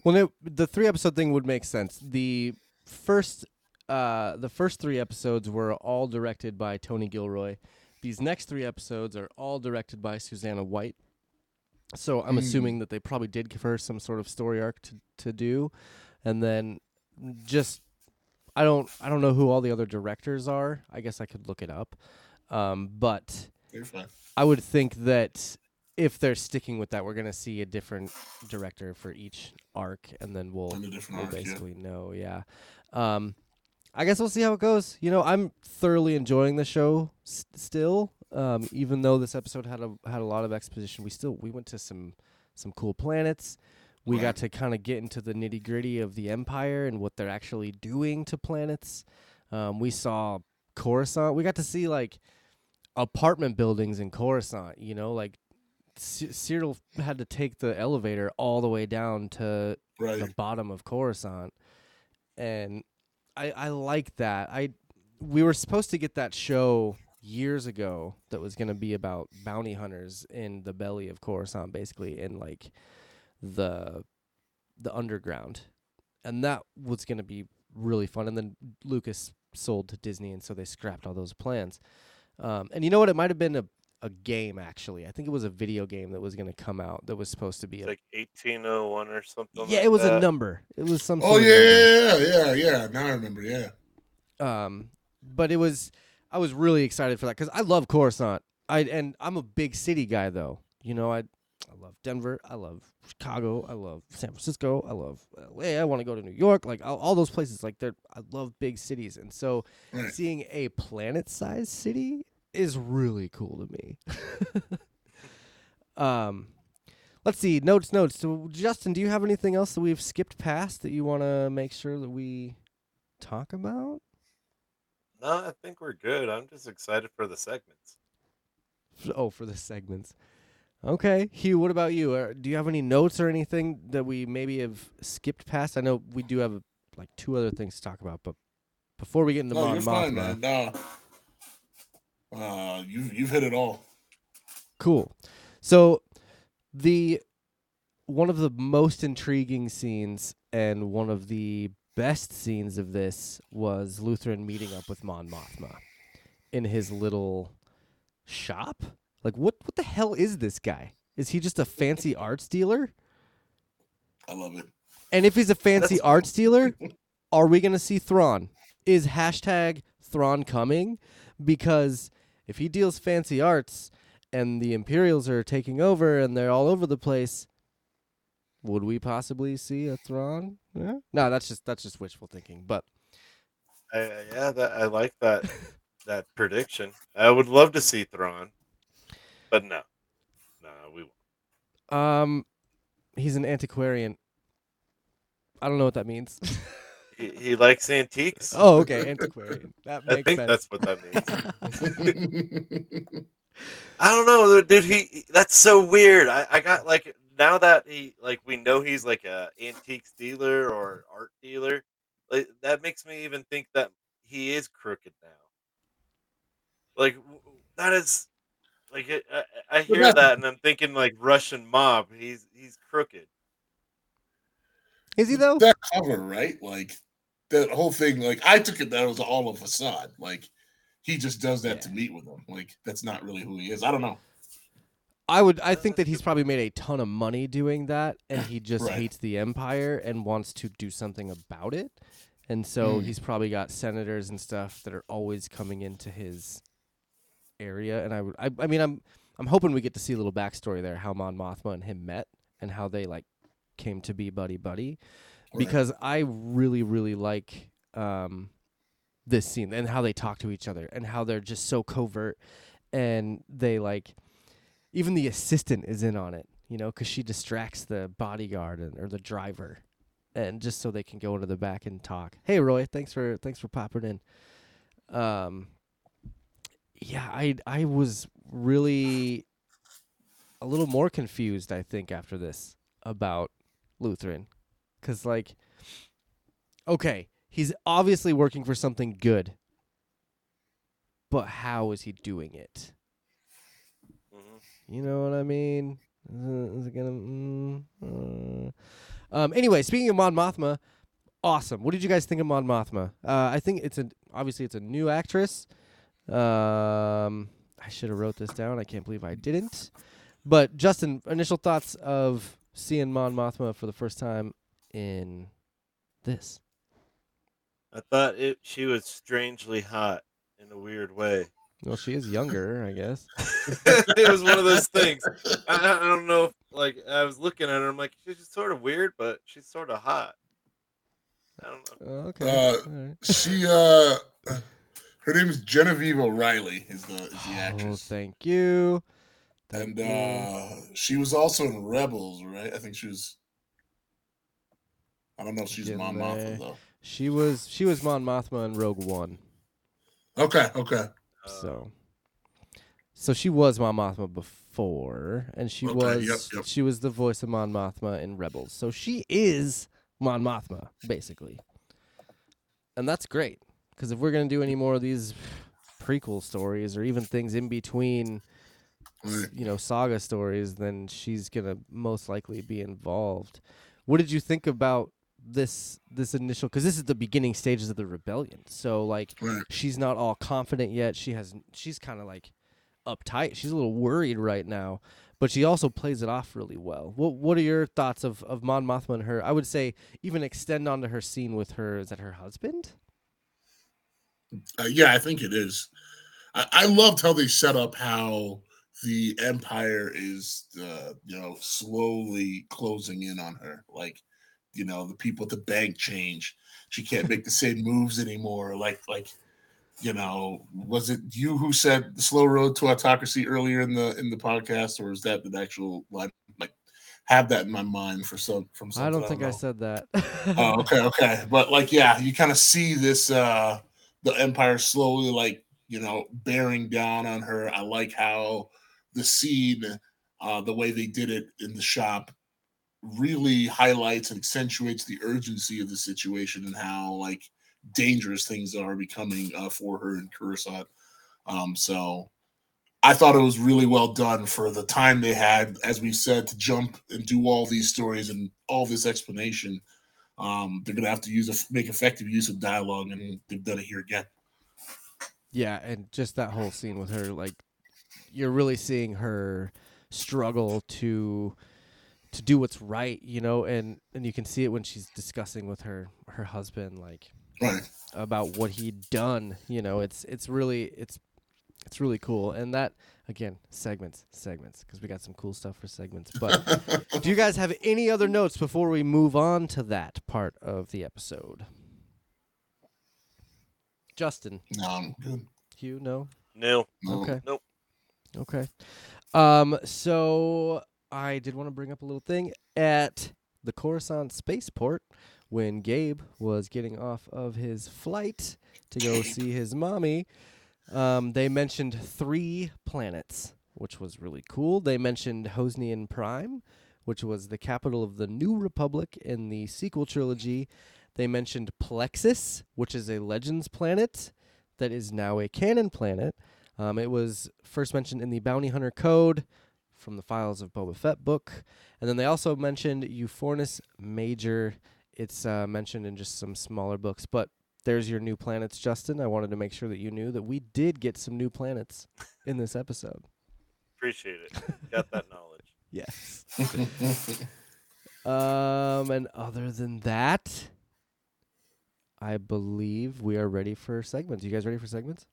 Well, no, the three episode thing would make sense. The first uh the first three episodes were all directed by Tony Gilroy. These next three episodes are all directed by Susanna White. So I'm Mm. assuming that they probably did give her some sort of story arc to to do, and then just I don't I don't know who all the other directors are. I guess I could look it up, um, but I would think that if they're sticking with that, we're gonna see a different director for each arc, and then we'll And a different we'll arc, yeah. basically know. Yeah. Um, I guess we'll see how it goes. You know, I'm thoroughly enjoying the show s- still. Um, even though this episode had a had a lot of exposition, we still we went to some some cool planets. We got to kind of get into the nitty gritty of the Empire and what they're actually doing to planets. Um, we saw Coruscant. We got to see like apartment buildings in Coruscant. You know, like C- Syril had to take the elevator all the way down to Right. the bottom of Coruscant, and I I like that. I we were supposed to get that show years ago that was going to be about bounty hunters in the belly of Coruscant, basically in like the the underground, and that was going to be really fun. And then Lucas sold to Disney, and so they scrapped all those plans. Um, and you know what? It might have been a a game actually. I think it was a video game that was going to come out that was supposed to be It's a like 1801 or something. yeah, like it was a number. It was some. Oh sort yeah, number. yeah, yeah, yeah. Now I remember. Yeah. Um, but it was. I was really excited for that because I love Coruscant. I and I'm a big city guy though. You know, I I love Denver. I love Chicago. I love San Francisco. I love LA. I want to go to New York. Like all, all those places. Like they're. I love big cities, and so Right. seeing a planet-sized city is really cool to me. um, let's see notes, notes. So, Justin, do you have anything else that we've skipped past that you want to make sure that we talk about? No, I think we're good. I'm just excited for the segments. F- Oh, for the segments. Okay, Hugh. What about you? Uh, do you have any notes or anything that we maybe have skipped past? I know we do have like two other things to talk about, but before we get into No, Mon you're fine, Mothma- man. No. Uh, you've you've hit it all. Cool. So the one of the most intriguing scenes and one of the best scenes of this was Luthen meeting up with Mon Mothma in his little shop. Like what what the hell is this guy? Is he just a fancy arts dealer? I love it. And if he's a fancy arts dealer, are we gonna see Thrawn? Is hashtag Thrawn coming? Because if he deals fancy arts and the Imperials are taking over and they're all over the place, would we possibly see a Thrawn? Yeah. No, that's just that's just wishful thinking. But I, I- yeah, that I like that that prediction. I would love to see Thrawn, but no, no, we won't. um, he's an antiquarian. I don't know what that means. He, he likes antiques. oh, okay, antiquarian. That I think sense. that's what that means. I don't know, dude. He that's so weird. I, I got like now that he like we know he's like a antiques dealer or art dealer. Like that makes me even think that he is crooked now. Like that is like I, I, I hear that- that and I'm thinking like Russian mob. He's he's crooked. Is he though? that cover, right? Like that whole thing. Like I took it that it was all a facade. Like he just does that to meet with them. Like that's not really who he is. I don't know. I would. I think that he's probably made a ton of money doing that, and he just Right. hates the empire and wants to do something about it. And so Mm. he's probably got senators and stuff that are always coming into his area. And I would. I, I mean, I'm. I'm hoping we get to see a little backstory there, how Mon Mothma and him met, and how they like came to be buddy buddy. Because I really, really like um, this scene and how they talk to each other and how they're just so covert and they like even the assistant is in on it, you know, because she distracts the bodyguard and, or the driver, and just so they can go into the back and talk. Hey, Roy, thanks for thanks for popping in. Um, yeah, I I was really a little more confused. I think after this about Luthen, because like, okay, he's obviously working for something good, but how is he doing it? Mhm. You know what I mean? Is it gonna? Mm, uh. Um. Anyway, speaking of Mon Mothma, awesome. What did you guys think of Mon Mothma? Uh, I think it's a obviously it's a new actress. Um, I should have wrote this down. I can't believe I didn't. But Justin, initial thoughts of seeing Mon Mothma for the first time in this. I thought it she was strangely hot in a weird way. Well, she is younger, I guess. it was one of those things. I, I I don't know. If, like I was looking at her, I'm like, she's sort of weird, but she's sort of hot. I don't know. Oh, okay. Uh, All right. She uh her name is Genevieve O'Reilly is the is the Oh, actress. thank you. Thank and you. uh she was also in Rebels, right? I think she was I don't know if she's Mon. Mothma though. she was she was Mon Mothma in Rogue One. Okay, okay. So, so she was Mon Mothma before, and she Okay, was yep, yep. she was the voice of Mon Mothma in Rebels. So she is Mon Mothma, basically, and that's great because if we're gonna do any more of these prequel stories or even things in between, you know, saga stories, then she's gonna most likely be involved. What did you think about this this initial? Because this is the beginning stages of the rebellion. So like Right. she's not all confident yet. She has she's kind of like uptight. She's a little worried right now, but she also plays it off really well. What what are your thoughts of of Mon Mothma and her? I would say even extend onto her scene with her. Is that her husband? Uh, yeah, I think it is. I, I loved how they set up how the Empire is, uh, you know, slowly closing in on her. Like, you know, the people at the bank change. She can't make the same moves anymore. Like, like, you know, was it you who said the slow road to autocracy earlier in the in the podcast, or is that the actual line? Like, have that in my mind for some from. some I don't think I know. said that. Oh, okay, okay. But like, yeah, you kind of see this uh the empire slowly like, you know, bearing down on her. I like how the scene, uh, the way they did it in the shop really highlights and accentuates the urgency of the situation and how like dangerous things are becoming uh, for her in Coruscant. Um, so I thought it was really well done for the time they had, as we said, to jump and do all these stories and all this explanation um, they're gonna have to use a, make effective use of dialogue, and they've done it here again. yeah, and just that whole scene with her, like you're really seeing her struggle to to do what's right, you know, and and you can see it when she's discussing with her her husband, like Right. about what he'd done. You know, it's it's really it's it's really cool. And that again, segments, segments, because we got some cool stuff for segments. But do you guys have any other notes before we move on to that part of the episode? Justin, no, I'm good. Hugh, no. No. No. Okay. Nope. Okay. Um. So I did want to bring up a little thing at the Coruscant spaceport when Gabe was getting off of his flight to go see his mommy. Um, they mentioned three planets, which was really cool. They mentioned Hosnian Prime, which was the capital of the New Republic in the sequel trilogy. They mentioned Plexus, which is a Legends planet that is now a canon planet. Um, it was first mentioned in the Bounty Hunter Code from the Files of Boba Fett book. And then they also mentioned Euphornis Major. It's uh, mentioned in just some smaller books. But there's your new planets, Justin. I wanted to make sure that you knew that we did get some new planets in this episode. Appreciate it. Got that knowledge. Yes. Um, and other than that, I believe we are ready for segments. You guys ready for segments?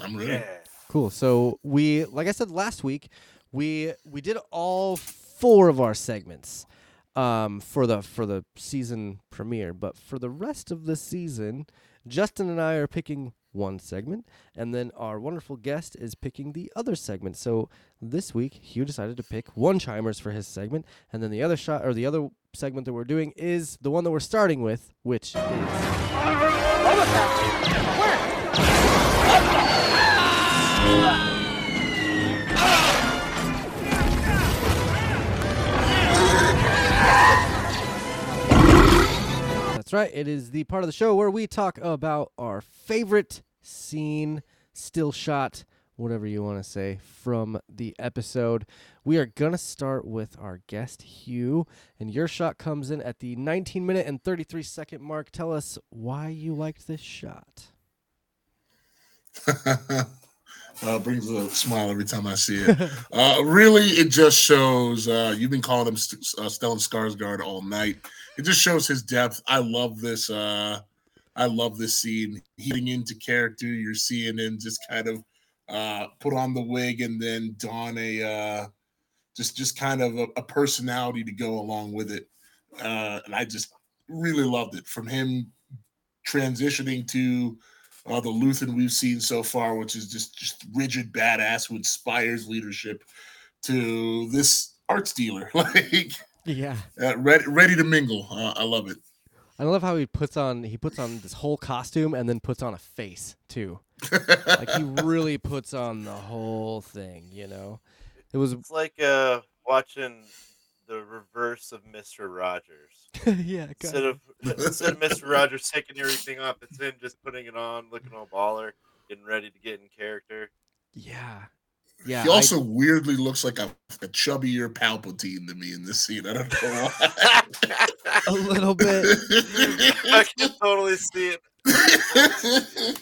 I'm ready. Yeah. Cool. So we, like I said last week, we we did all four of our segments um, for the for the season premiere. But for the rest of the season, Justin and I are picking one segment, and then our wonderful guest is picking the other segment. So this week, Hugh decided to pick one chimers for his segment, and then the other shot or the other segment that we're doing is the one that we're starting with, which is. That's right. It is the part of the show where we talk about our favorite scene, still shot, whatever you want to say from the episode. We are going to start with our guest, Hugh, and your shot comes in at the 19 minute and 33 second mark. Tell us why you liked this shot. uh, brings a smile every time I see it. uh, really, it just shows. Uh, you've been calling him St- uh, Stellan Skarsgård all night. It just shows his depth. I love this. Uh, I love this scene. Heating into character, you're seeing him just kind of uh, put on the wig and then don a uh, just just kind of a, a personality to go along with it. Uh, and I just really loved it from him transitioning to uh, the Luthen we've seen so far, which is just just rigid badass who inspires leadership, to this arts dealer, like Yeah. uh, ready ready to mingle. Uh, I love it. I love how he puts on he puts on this whole costume and then puts on a face too. like he really puts on the whole thing, you know. It was It's like uh, watching the reverse of Mister Rogers. yeah, Instead of instead of Mister Rogers taking everything off, it's him just putting it on, looking all baller, getting ready to get in character. yeah. Yeah. he I- also weirdly looks like a, a chubbier Palpatine to me in this scene. I don't know why. a little bit. I can totally see it.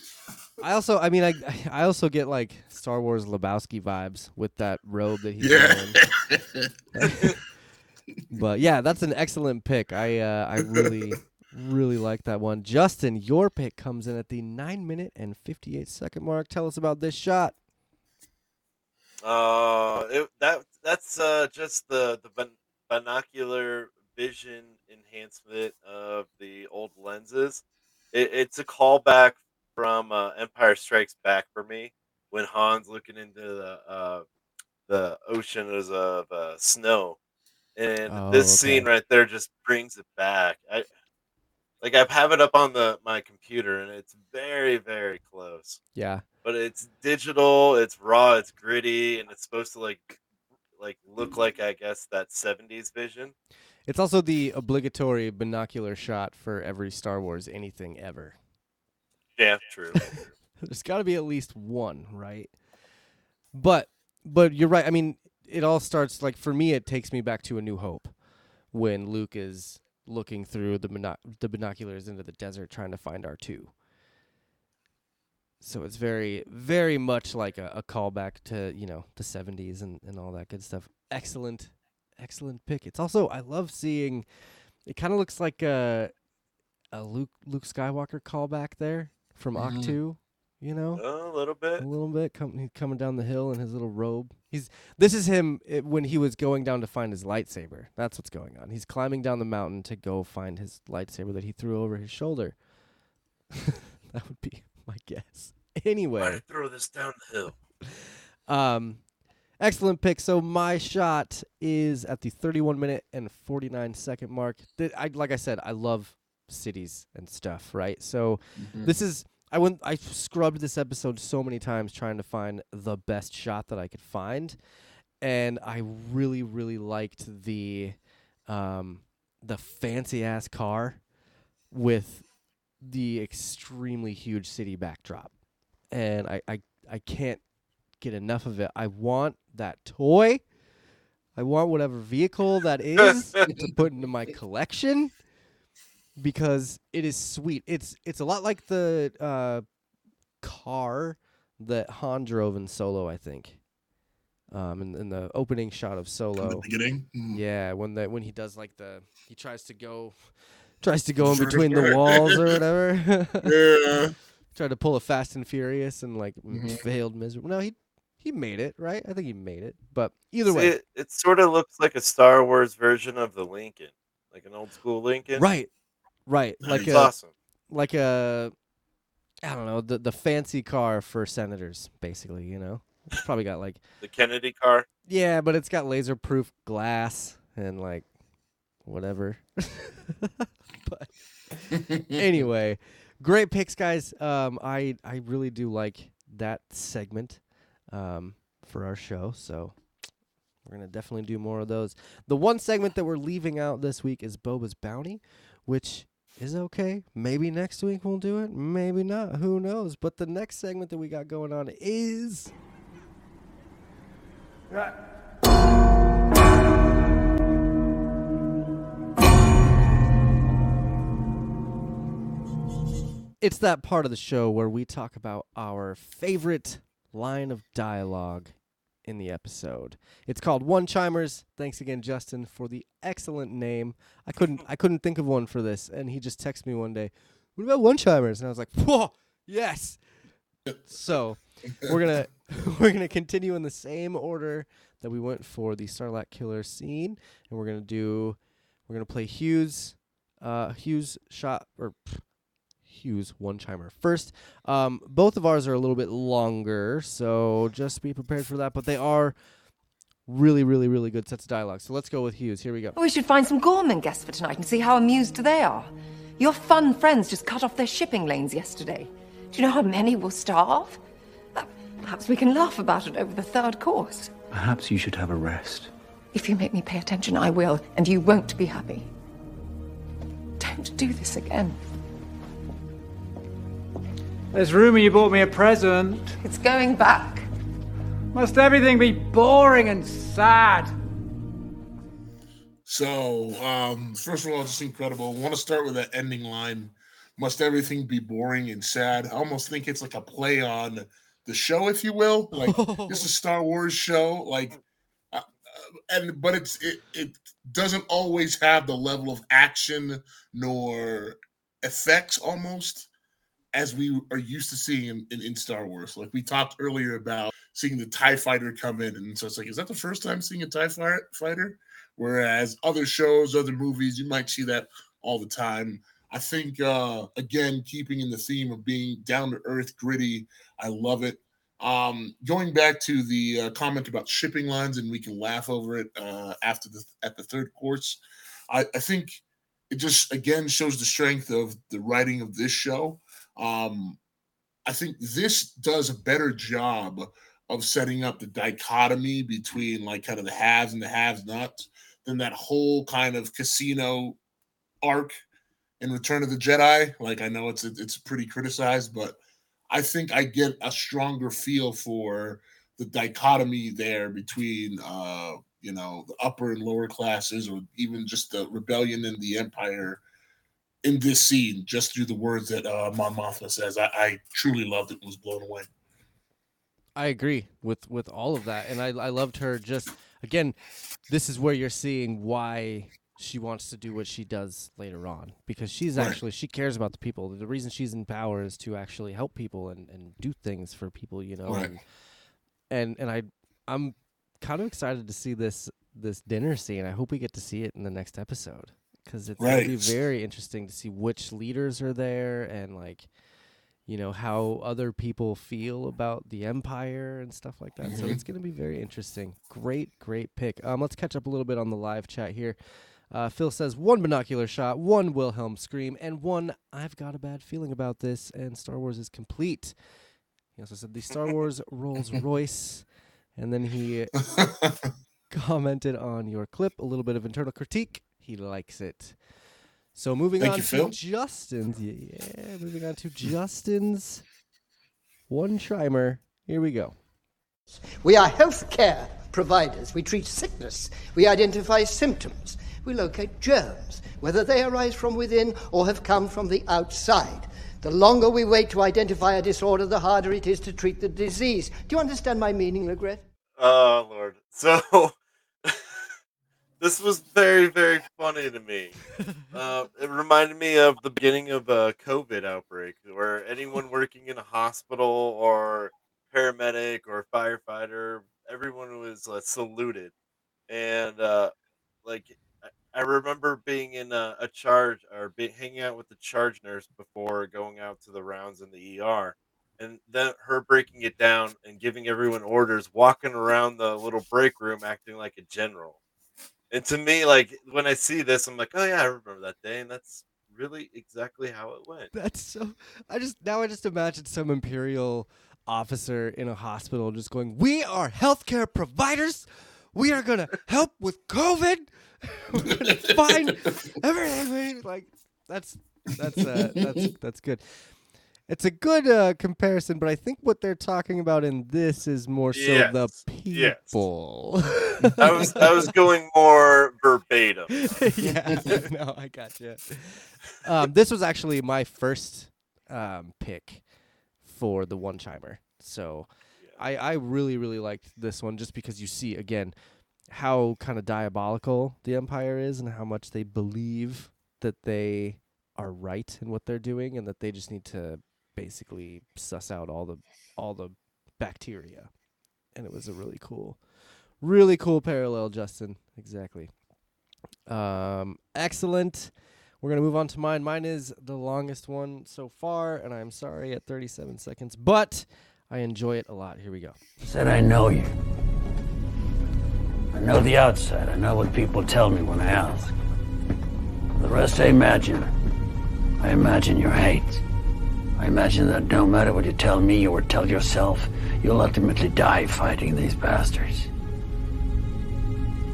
I also I mean I I also get like Star Wars Lebowski vibes with that robe that he's yeah. wearing. But yeah, that's an excellent pick. I uh, I really really like that one. Justin, your pick comes in at the 9 minute and 58 second mark. Tell us about this shot. Uh, it, that that's uh, just the the bin- binocular vision enhancement of the old lenses. It, it's a callback from uh, Empire Strikes Back for me when Han's looking into the uh, the ocean of uh, snow, and Oh, this scene right there just brings it back. I like I have it up on the my computer, and it's very very close Yeah. but it's digital it's raw it's gritty and it's supposed to like like look like i guess that 70s vision It's also the obligatory binocular shot for every Star Wars anything ever. yeah true There's got to be at least one, right? But but you're right. I mean, it all starts like for me it takes me back to A New Hope when Luke is looking through the binoc- the binoculars into the desert trying to find R2. So it's very very much like a, a callback to, you know, the 70s and and all that good stuff. Excellent excellent pick. It's also I love seeing it kind of looks like a a Luke Luke Skywalker callback there from Mhm. Ahch-To, you know? a little bit a little bit com- coming down the hill in his little robe he's this is him eh, when he was going down to find his lightsaber. That's what's going on. He's climbing down the mountain to go find his lightsaber that he threw over his shoulder. That would be my guess. Anyway. I throw this down the hill? Um excellent pick. So my shot is at the 31 minute and 49 second mark. Th- I, like i said i love cities and stuff right? So Mhm. this is I went I scrubbed this episode so many times trying to find the best shot that I could find and I really really liked the um the fancy ass car with the extremely huge city backdrop. And I I I can't get enough of it. I want that toy. I want whatever vehicle that is to put into my collection because it is sweet. It's it's a lot like the uh, car that Han drove in Solo, I think. Um, in, in the opening shot of in the Solo, beginning. Mm. yeah, when the when he does like the he tries to go, tries to go in between the walls or whatever. Yeah. Tried to pull a Fast and Furious and like m- Mhm. failed miserably. No, he he made it right. I think he made it. But either See, way, it, it sort of looks like a star wars version of the lincoln like an old school lincoln right, right, like it's a awesome like a I don't know the the fancy car for senators, basically. You know, it's probably got like the kennedy car yeah, but it's got laser proof glass and like whatever. but anyway, great picks, guys. Um, I I really do like that segment um, for our show, so we're gonna definitely do more of those. The one segment that we're leaving out this week is Boba's Bounty, which is okay. Maybe next week we'll do it. Maybe not. Who knows? But the next segment that we got going on is It's that part of the show where we talk about our favorite line of dialogue in the episode. It's called One Chimers. Thanks again, Justin, for the excellent name. I couldn't I couldn't think of one for this, and he just texted me one day, What about one chimers? And I was like, Whoa, yes. So we're gonna we're gonna continue in the same order that we went for the Starlight Killer scene, and we're gonna do we're gonna play Hughes uh Hughes shot or Hughes one chimer first. Um, both of ours are a little bit longer, so just be prepared for that. But they are really, really, really good sets of dialogue. So let's go with Hughes. Here we go. We should find some Ghorman guests for tonight and see how amused they are. Your fun friends just cut off their shipping lanes yesterday. Do you know how many will starve? Uh, Perhaps we can laugh about it over the third course. Perhaps you should have a rest. If you make me pay attention, I will, and you won't be happy. Don't do this again. There's rumor you bought me a present. It's going back. Must everything be boring and sad? So, um, first of all, just incredible. want to start with that ending line. Must everything be boring and sad? I almost think it's like a play on the show, if you will. Like this is a Star Wars show, like, uh, uh, and but it's it it doesn't always have the level of action nor effects almost as we are used to seeing in, in, Star Wars. Like we talked earlier about seeing the TIE fighter come in. And so it's like, is that the first time seeing a TIE fi- fighter? Whereas other shows, other movies, you might see that all the time. I think, uh, again, keeping in the theme of being down to earth, gritty, I love it. Um, going back to the uh, comment about shipping lines, and we can laugh over it uh, after the at the third course. I, I think it just again shows the strength of the writing of this show. Um, I think this does a better job of setting up the dichotomy between like kind of the haves and the haves nots than that whole kind of casino arc in Return of the Jedi. Like I know it's it's pretty criticized, but I think I get a stronger feel for the dichotomy there between uh you know the upper and lower classes or even just the rebellion and the empire in this scene just through the words that uh, Mon Mothma says. I, I truly loved it and was blown away. I agree with with all of that, and I I loved her. Just again, this is where you're seeing why she wants to do what she does later on because she's actually she cares about the people. The reason she's in power is to actually help people and and do things for people. You know, Right. and and and I I'm kind of excited to see this this dinner scene. I hope we get to see it in the next episode because it's gonna be very interesting to see which leaders are there and like you know how other people feel about the empire and stuff like that. So Mhm. it's going to be very interesting. Great, great pick. Um, let's catch up a little bit on the live chat here. Uh, Phil says one binocular shot, one Wilhelm scream, and one I've got a bad feeling about this. And Star Wars is complete. He also said the Star Wars Rolls Royce, and then he commented on your clip a little bit of internal critique. He likes it. So moving Thank on you, to Phil. Justin's, yeah, moving on to Justin's one chimer. Here we go. We are healthcare providers. We treat sickness. We identify symptoms. We locate germs, whether they arise from within or have come from the outside. The longer we wait to identify a disorder, the harder it is to treat the disease. Do you understand my meaning, Lagret? Oh ah, Lord. So this was very, very funny to me. Uh, it reminded me of the beginning of a COVID outbreak, where anyone working in a hospital or paramedic or firefighter, everyone was uh, saluted, and uh, like I- remember being in a, a charge or be, hanging out with the charge nurse before going out to the rounds in the ER and then her breaking it down and giving everyone orders, walking around the little break room acting like a general. And to me, like when I see this, I'm like, oh yeah, I remember that day, and that's really exactly how it went. That's so. I just now I just imagine some imperial officer in a hospital just going, "We are healthcare providers. We are gonna help with COVID. We're gonna find everything." Like that's that's uh, that's that's good. It's a good uh, comparison, but I think what they're talking about in this is more so the Yes, yes. people. I was I was going more verbatim. yeah, no, I got you. Um, this was actually my first um, pick for the one chimer, so I I really really liked this one just because you see again how kind of diabolical the empire is and how much they believe that they are right in what they're doing and that they just need to basically suss out all the all the bacteria and it was a really cool really cool parallel justin exactly um excellent we're gonna move on to mine mine is the longest one so far and i'm sorry at 37 seconds but i enjoy it a lot here we go Said I know you. I know the outside. I know what people tell me when I ask. The rest I imagine. I imagine your hate. I imagine that no matter what you tell me or tell yourself, you'll ultimately die fighting these bastards.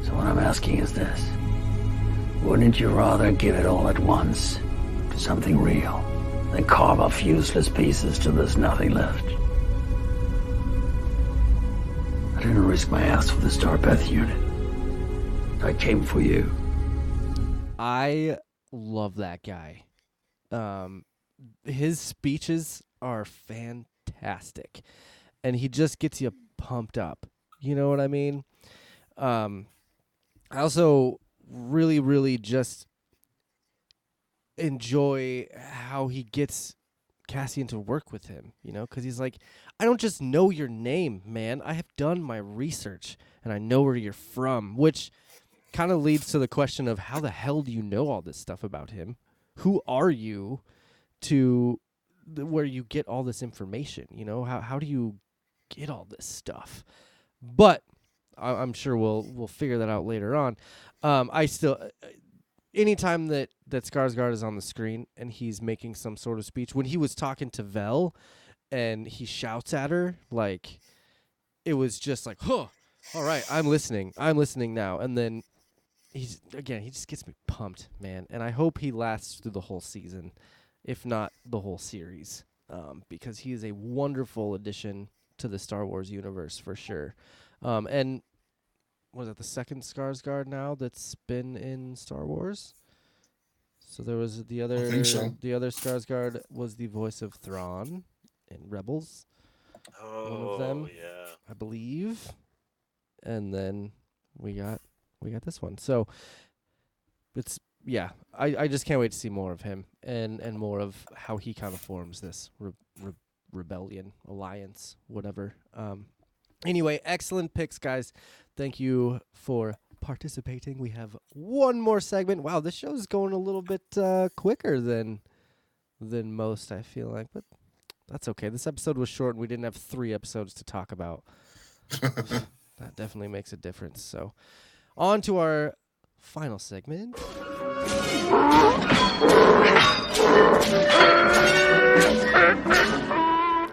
So what I'm asking is this. Wouldn't you rather give it all at once to something real than carve off useless pieces till there's nothing left? I didn't risk my ass for the Starpath unit. I came for you. I love that guy. Um, his speeches are fantastic, and he just gets you pumped up. You know what I mean? Um, I also really, really just enjoy how he gets Cassian to work with him. You know, because he's like, I don't just know your name, man. I have done my research and I know where you're from, which kind of leads to the question of how the hell do you know all this stuff about him? Who are you to th- where you get all this information? You know, how how do you get all this stuff? But I- I'm sure we'll we'll figure that out later on. Um, I still, uh, anytime that that Skarsgård is on the screen and he's making some sort of speech, when he was talking to Vel, and he shouts at her like, it was just like, huh, all right, I'm listening, I'm listening now, and then he's again, he just gets me pumped, man, and I hope he lasts through the whole season, if not the whole series, um, because he is a wonderful addition to the Star Wars universe for sure, um, and was it the second Skarsgård now that's been in Star Wars? So there was the other think so. the other Skarsgård was the voice of Thrawn in Rebels, Oh, one of them, yeah. I believe. And then we got we got this one. So it's yeah, I, I just can't wait to see more of him and and more of how he kind of forms this re- re- rebellion alliance whatever. Um anyway, excellent picks guys. Thank you for participating. We have one more segment. Wow, this show is going a little bit uh, quicker than than most. I feel like, but that's okay. This episode was short, and we didn't have three episodes to talk about. that definitely makes a difference. So, on to our final segment.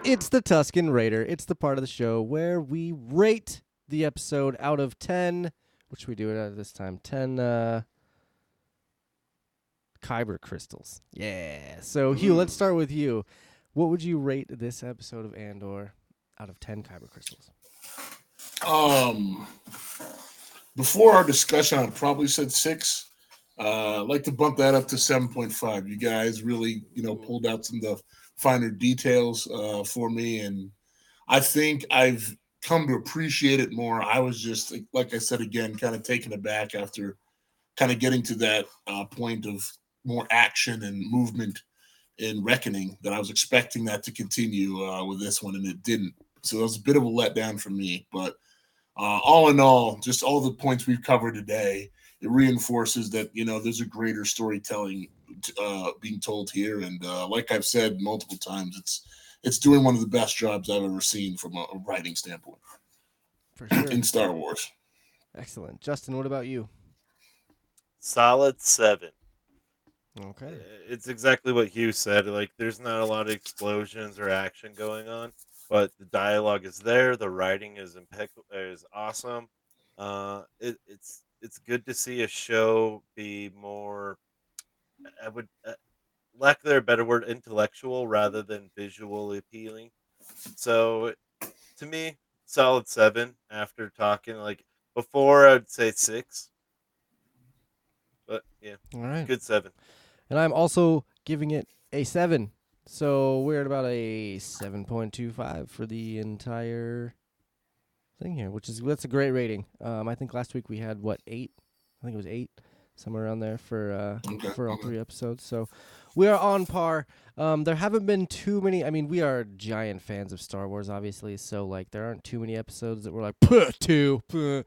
It's the Tusken Raider. It's the part of the show where we rate the episode out of 10, which we do it at this time 10 uh, Kyber crystals. Yeah. So, Hugh, let's start with you. What would you rate this episode of Andor out of 10 Kyber crystals? Um, before our discussion, I'd probably said six. Uh, I'd like to bump that up to seven point five. You guys really, you know, pulled out some of the finer details uh, for me, and I think I've come to appreciate it more. I was just, like I said again, kind of taken aback after kind of getting to that uh, point of more action and movement in Reckoning that I was expecting that to continue uh, with this one, and it didn't. So that was a bit of a letdown for me, but uh, all in all, just all the points we've covered today, it reinforces that you know there's a greater storytelling uh, being told here, and uh, like I've said multiple times, it's it's doing one of the best jobs I've ever seen from a, a writing standpoint For sure. in Star Wars. Excellent. Justin, what about you? Solid seven. Okay. It's exactly what Hugh said. Like, there's not a lot of explosions or action going on, but the dialogue is there. The writing is impeccable. Is awesome. Uh, it, it's it's good to see a show be more. I would. Uh, lack of a better word, intellectual rather than visually appealing. So, to me, solid seven. After talking, like before, I'd say six. But yeah, All right. good seven. And I'm also giving it a seven. So we're at about a seven point two five for the entire thing here, which is that's a great rating. Um, I think last week we had what eight? I think it was eight, somewhere around there for uh Okay, for all three episodes. So we are on par. Um, there haven't been too many. I mean, we are giant fans of Star Wars, obviously. So like, there aren't too many episodes that we're like "Puh, two, puh."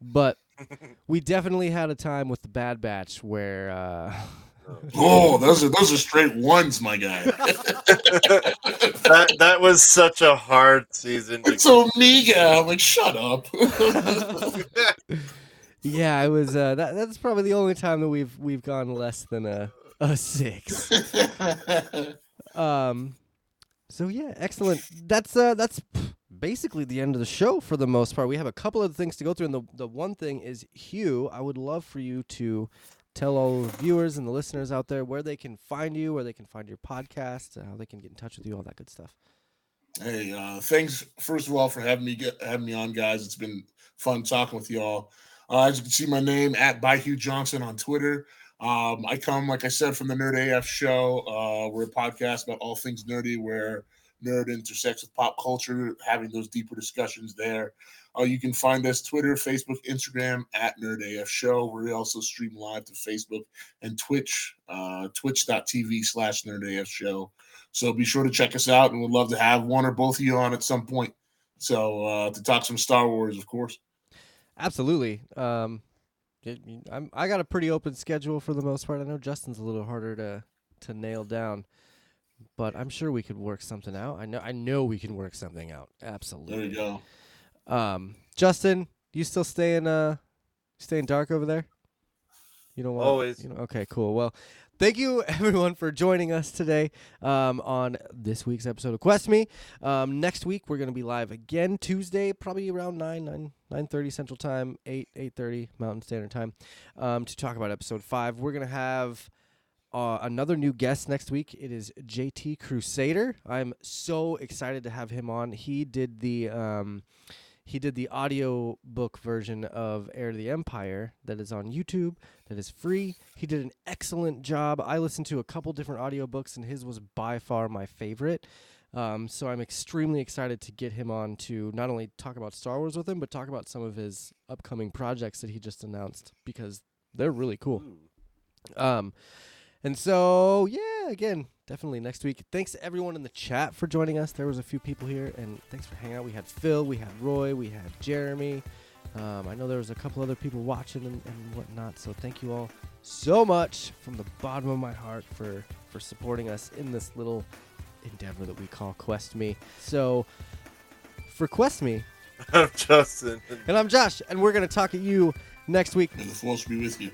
but we definitely had a time with the Bad Batch where. Uh, Oh, those are those are straight ones, my guy. that that was such a hard season. To it's Omega. I'm like, shut up. Yeah, it was. Uh, that that's probably the only time that we've we've gone less than a a six. um, so yeah, excellent. That's uh, that's basically the end of the show for the most part. We have a couple of things to go through, and the the one thing is Hugh. I would love for you to tell all the viewers and the listeners out there where they can find you, where they can find your podcast, uh, how they can get in touch with you, all that good stuff. Hey, uh, thanks first of all for having me get having me on, guys. It's been fun talking with y'all. Uh, as you can see, my name at by Hugh Johnson on Twitter. Um, I come, like I said, from the Nerd AF show. Uh, we're a podcast about all things nerdy, where nerd intersects with pop culture, having those deeper discussions there. Uh, you can find us Twitter, Facebook, Instagram at Nerd AF Show. We also stream live to Facebook and Twitch, uh, twitch.tv slash Nerd AF Show. So be sure to check us out, and we'd love to have one or both of you on at some point. So uh, to talk some Star Wars, of course. Absolutely. Um, it, I'm, I got a pretty open schedule for the most part. I know Justin's a little harder to to nail down, but I'm sure we could work something out. I know I know we can work something out. Absolutely. There you go. Um, Justin, you still staying uh staying dark over there? You don't want Always. You know, okay, cool. Well, thank you everyone for joining us today um, on this week's episode of Quest Me. Um, next week we're gonna be live again Tuesday, probably around nine nine nine thirty Central Time, eight eight thirty Mountain Standard Time, um, to talk about episode five. We're gonna have. Uh, another new guest next week. It is JT Crusader. I'm so excited to have him on. He did the um, he did the audio book version of Heir to the Empire that is on YouTube that is free. He did an excellent job. I listened to a couple different audiobooks and his was by far my favorite. Um, so I'm extremely excited to get him on to not only talk about Star Wars with him, but talk about some of his upcoming projects that he just announced because they're really cool. Um, and so, yeah, again, definitely next week. Thanks to everyone in the chat for joining us. There was a few people here, and thanks for hanging out. We had Phil, we had Roy, we had Jeremy. Um, I know there was a couple other people watching and, and whatnot. So thank you all so much from the bottom of my heart for for supporting us in this little endeavor that we call Quest Me. So for Quest Me, I'm Justin. and I'm Josh, and we're gonna talk at you next week. May the force be with you.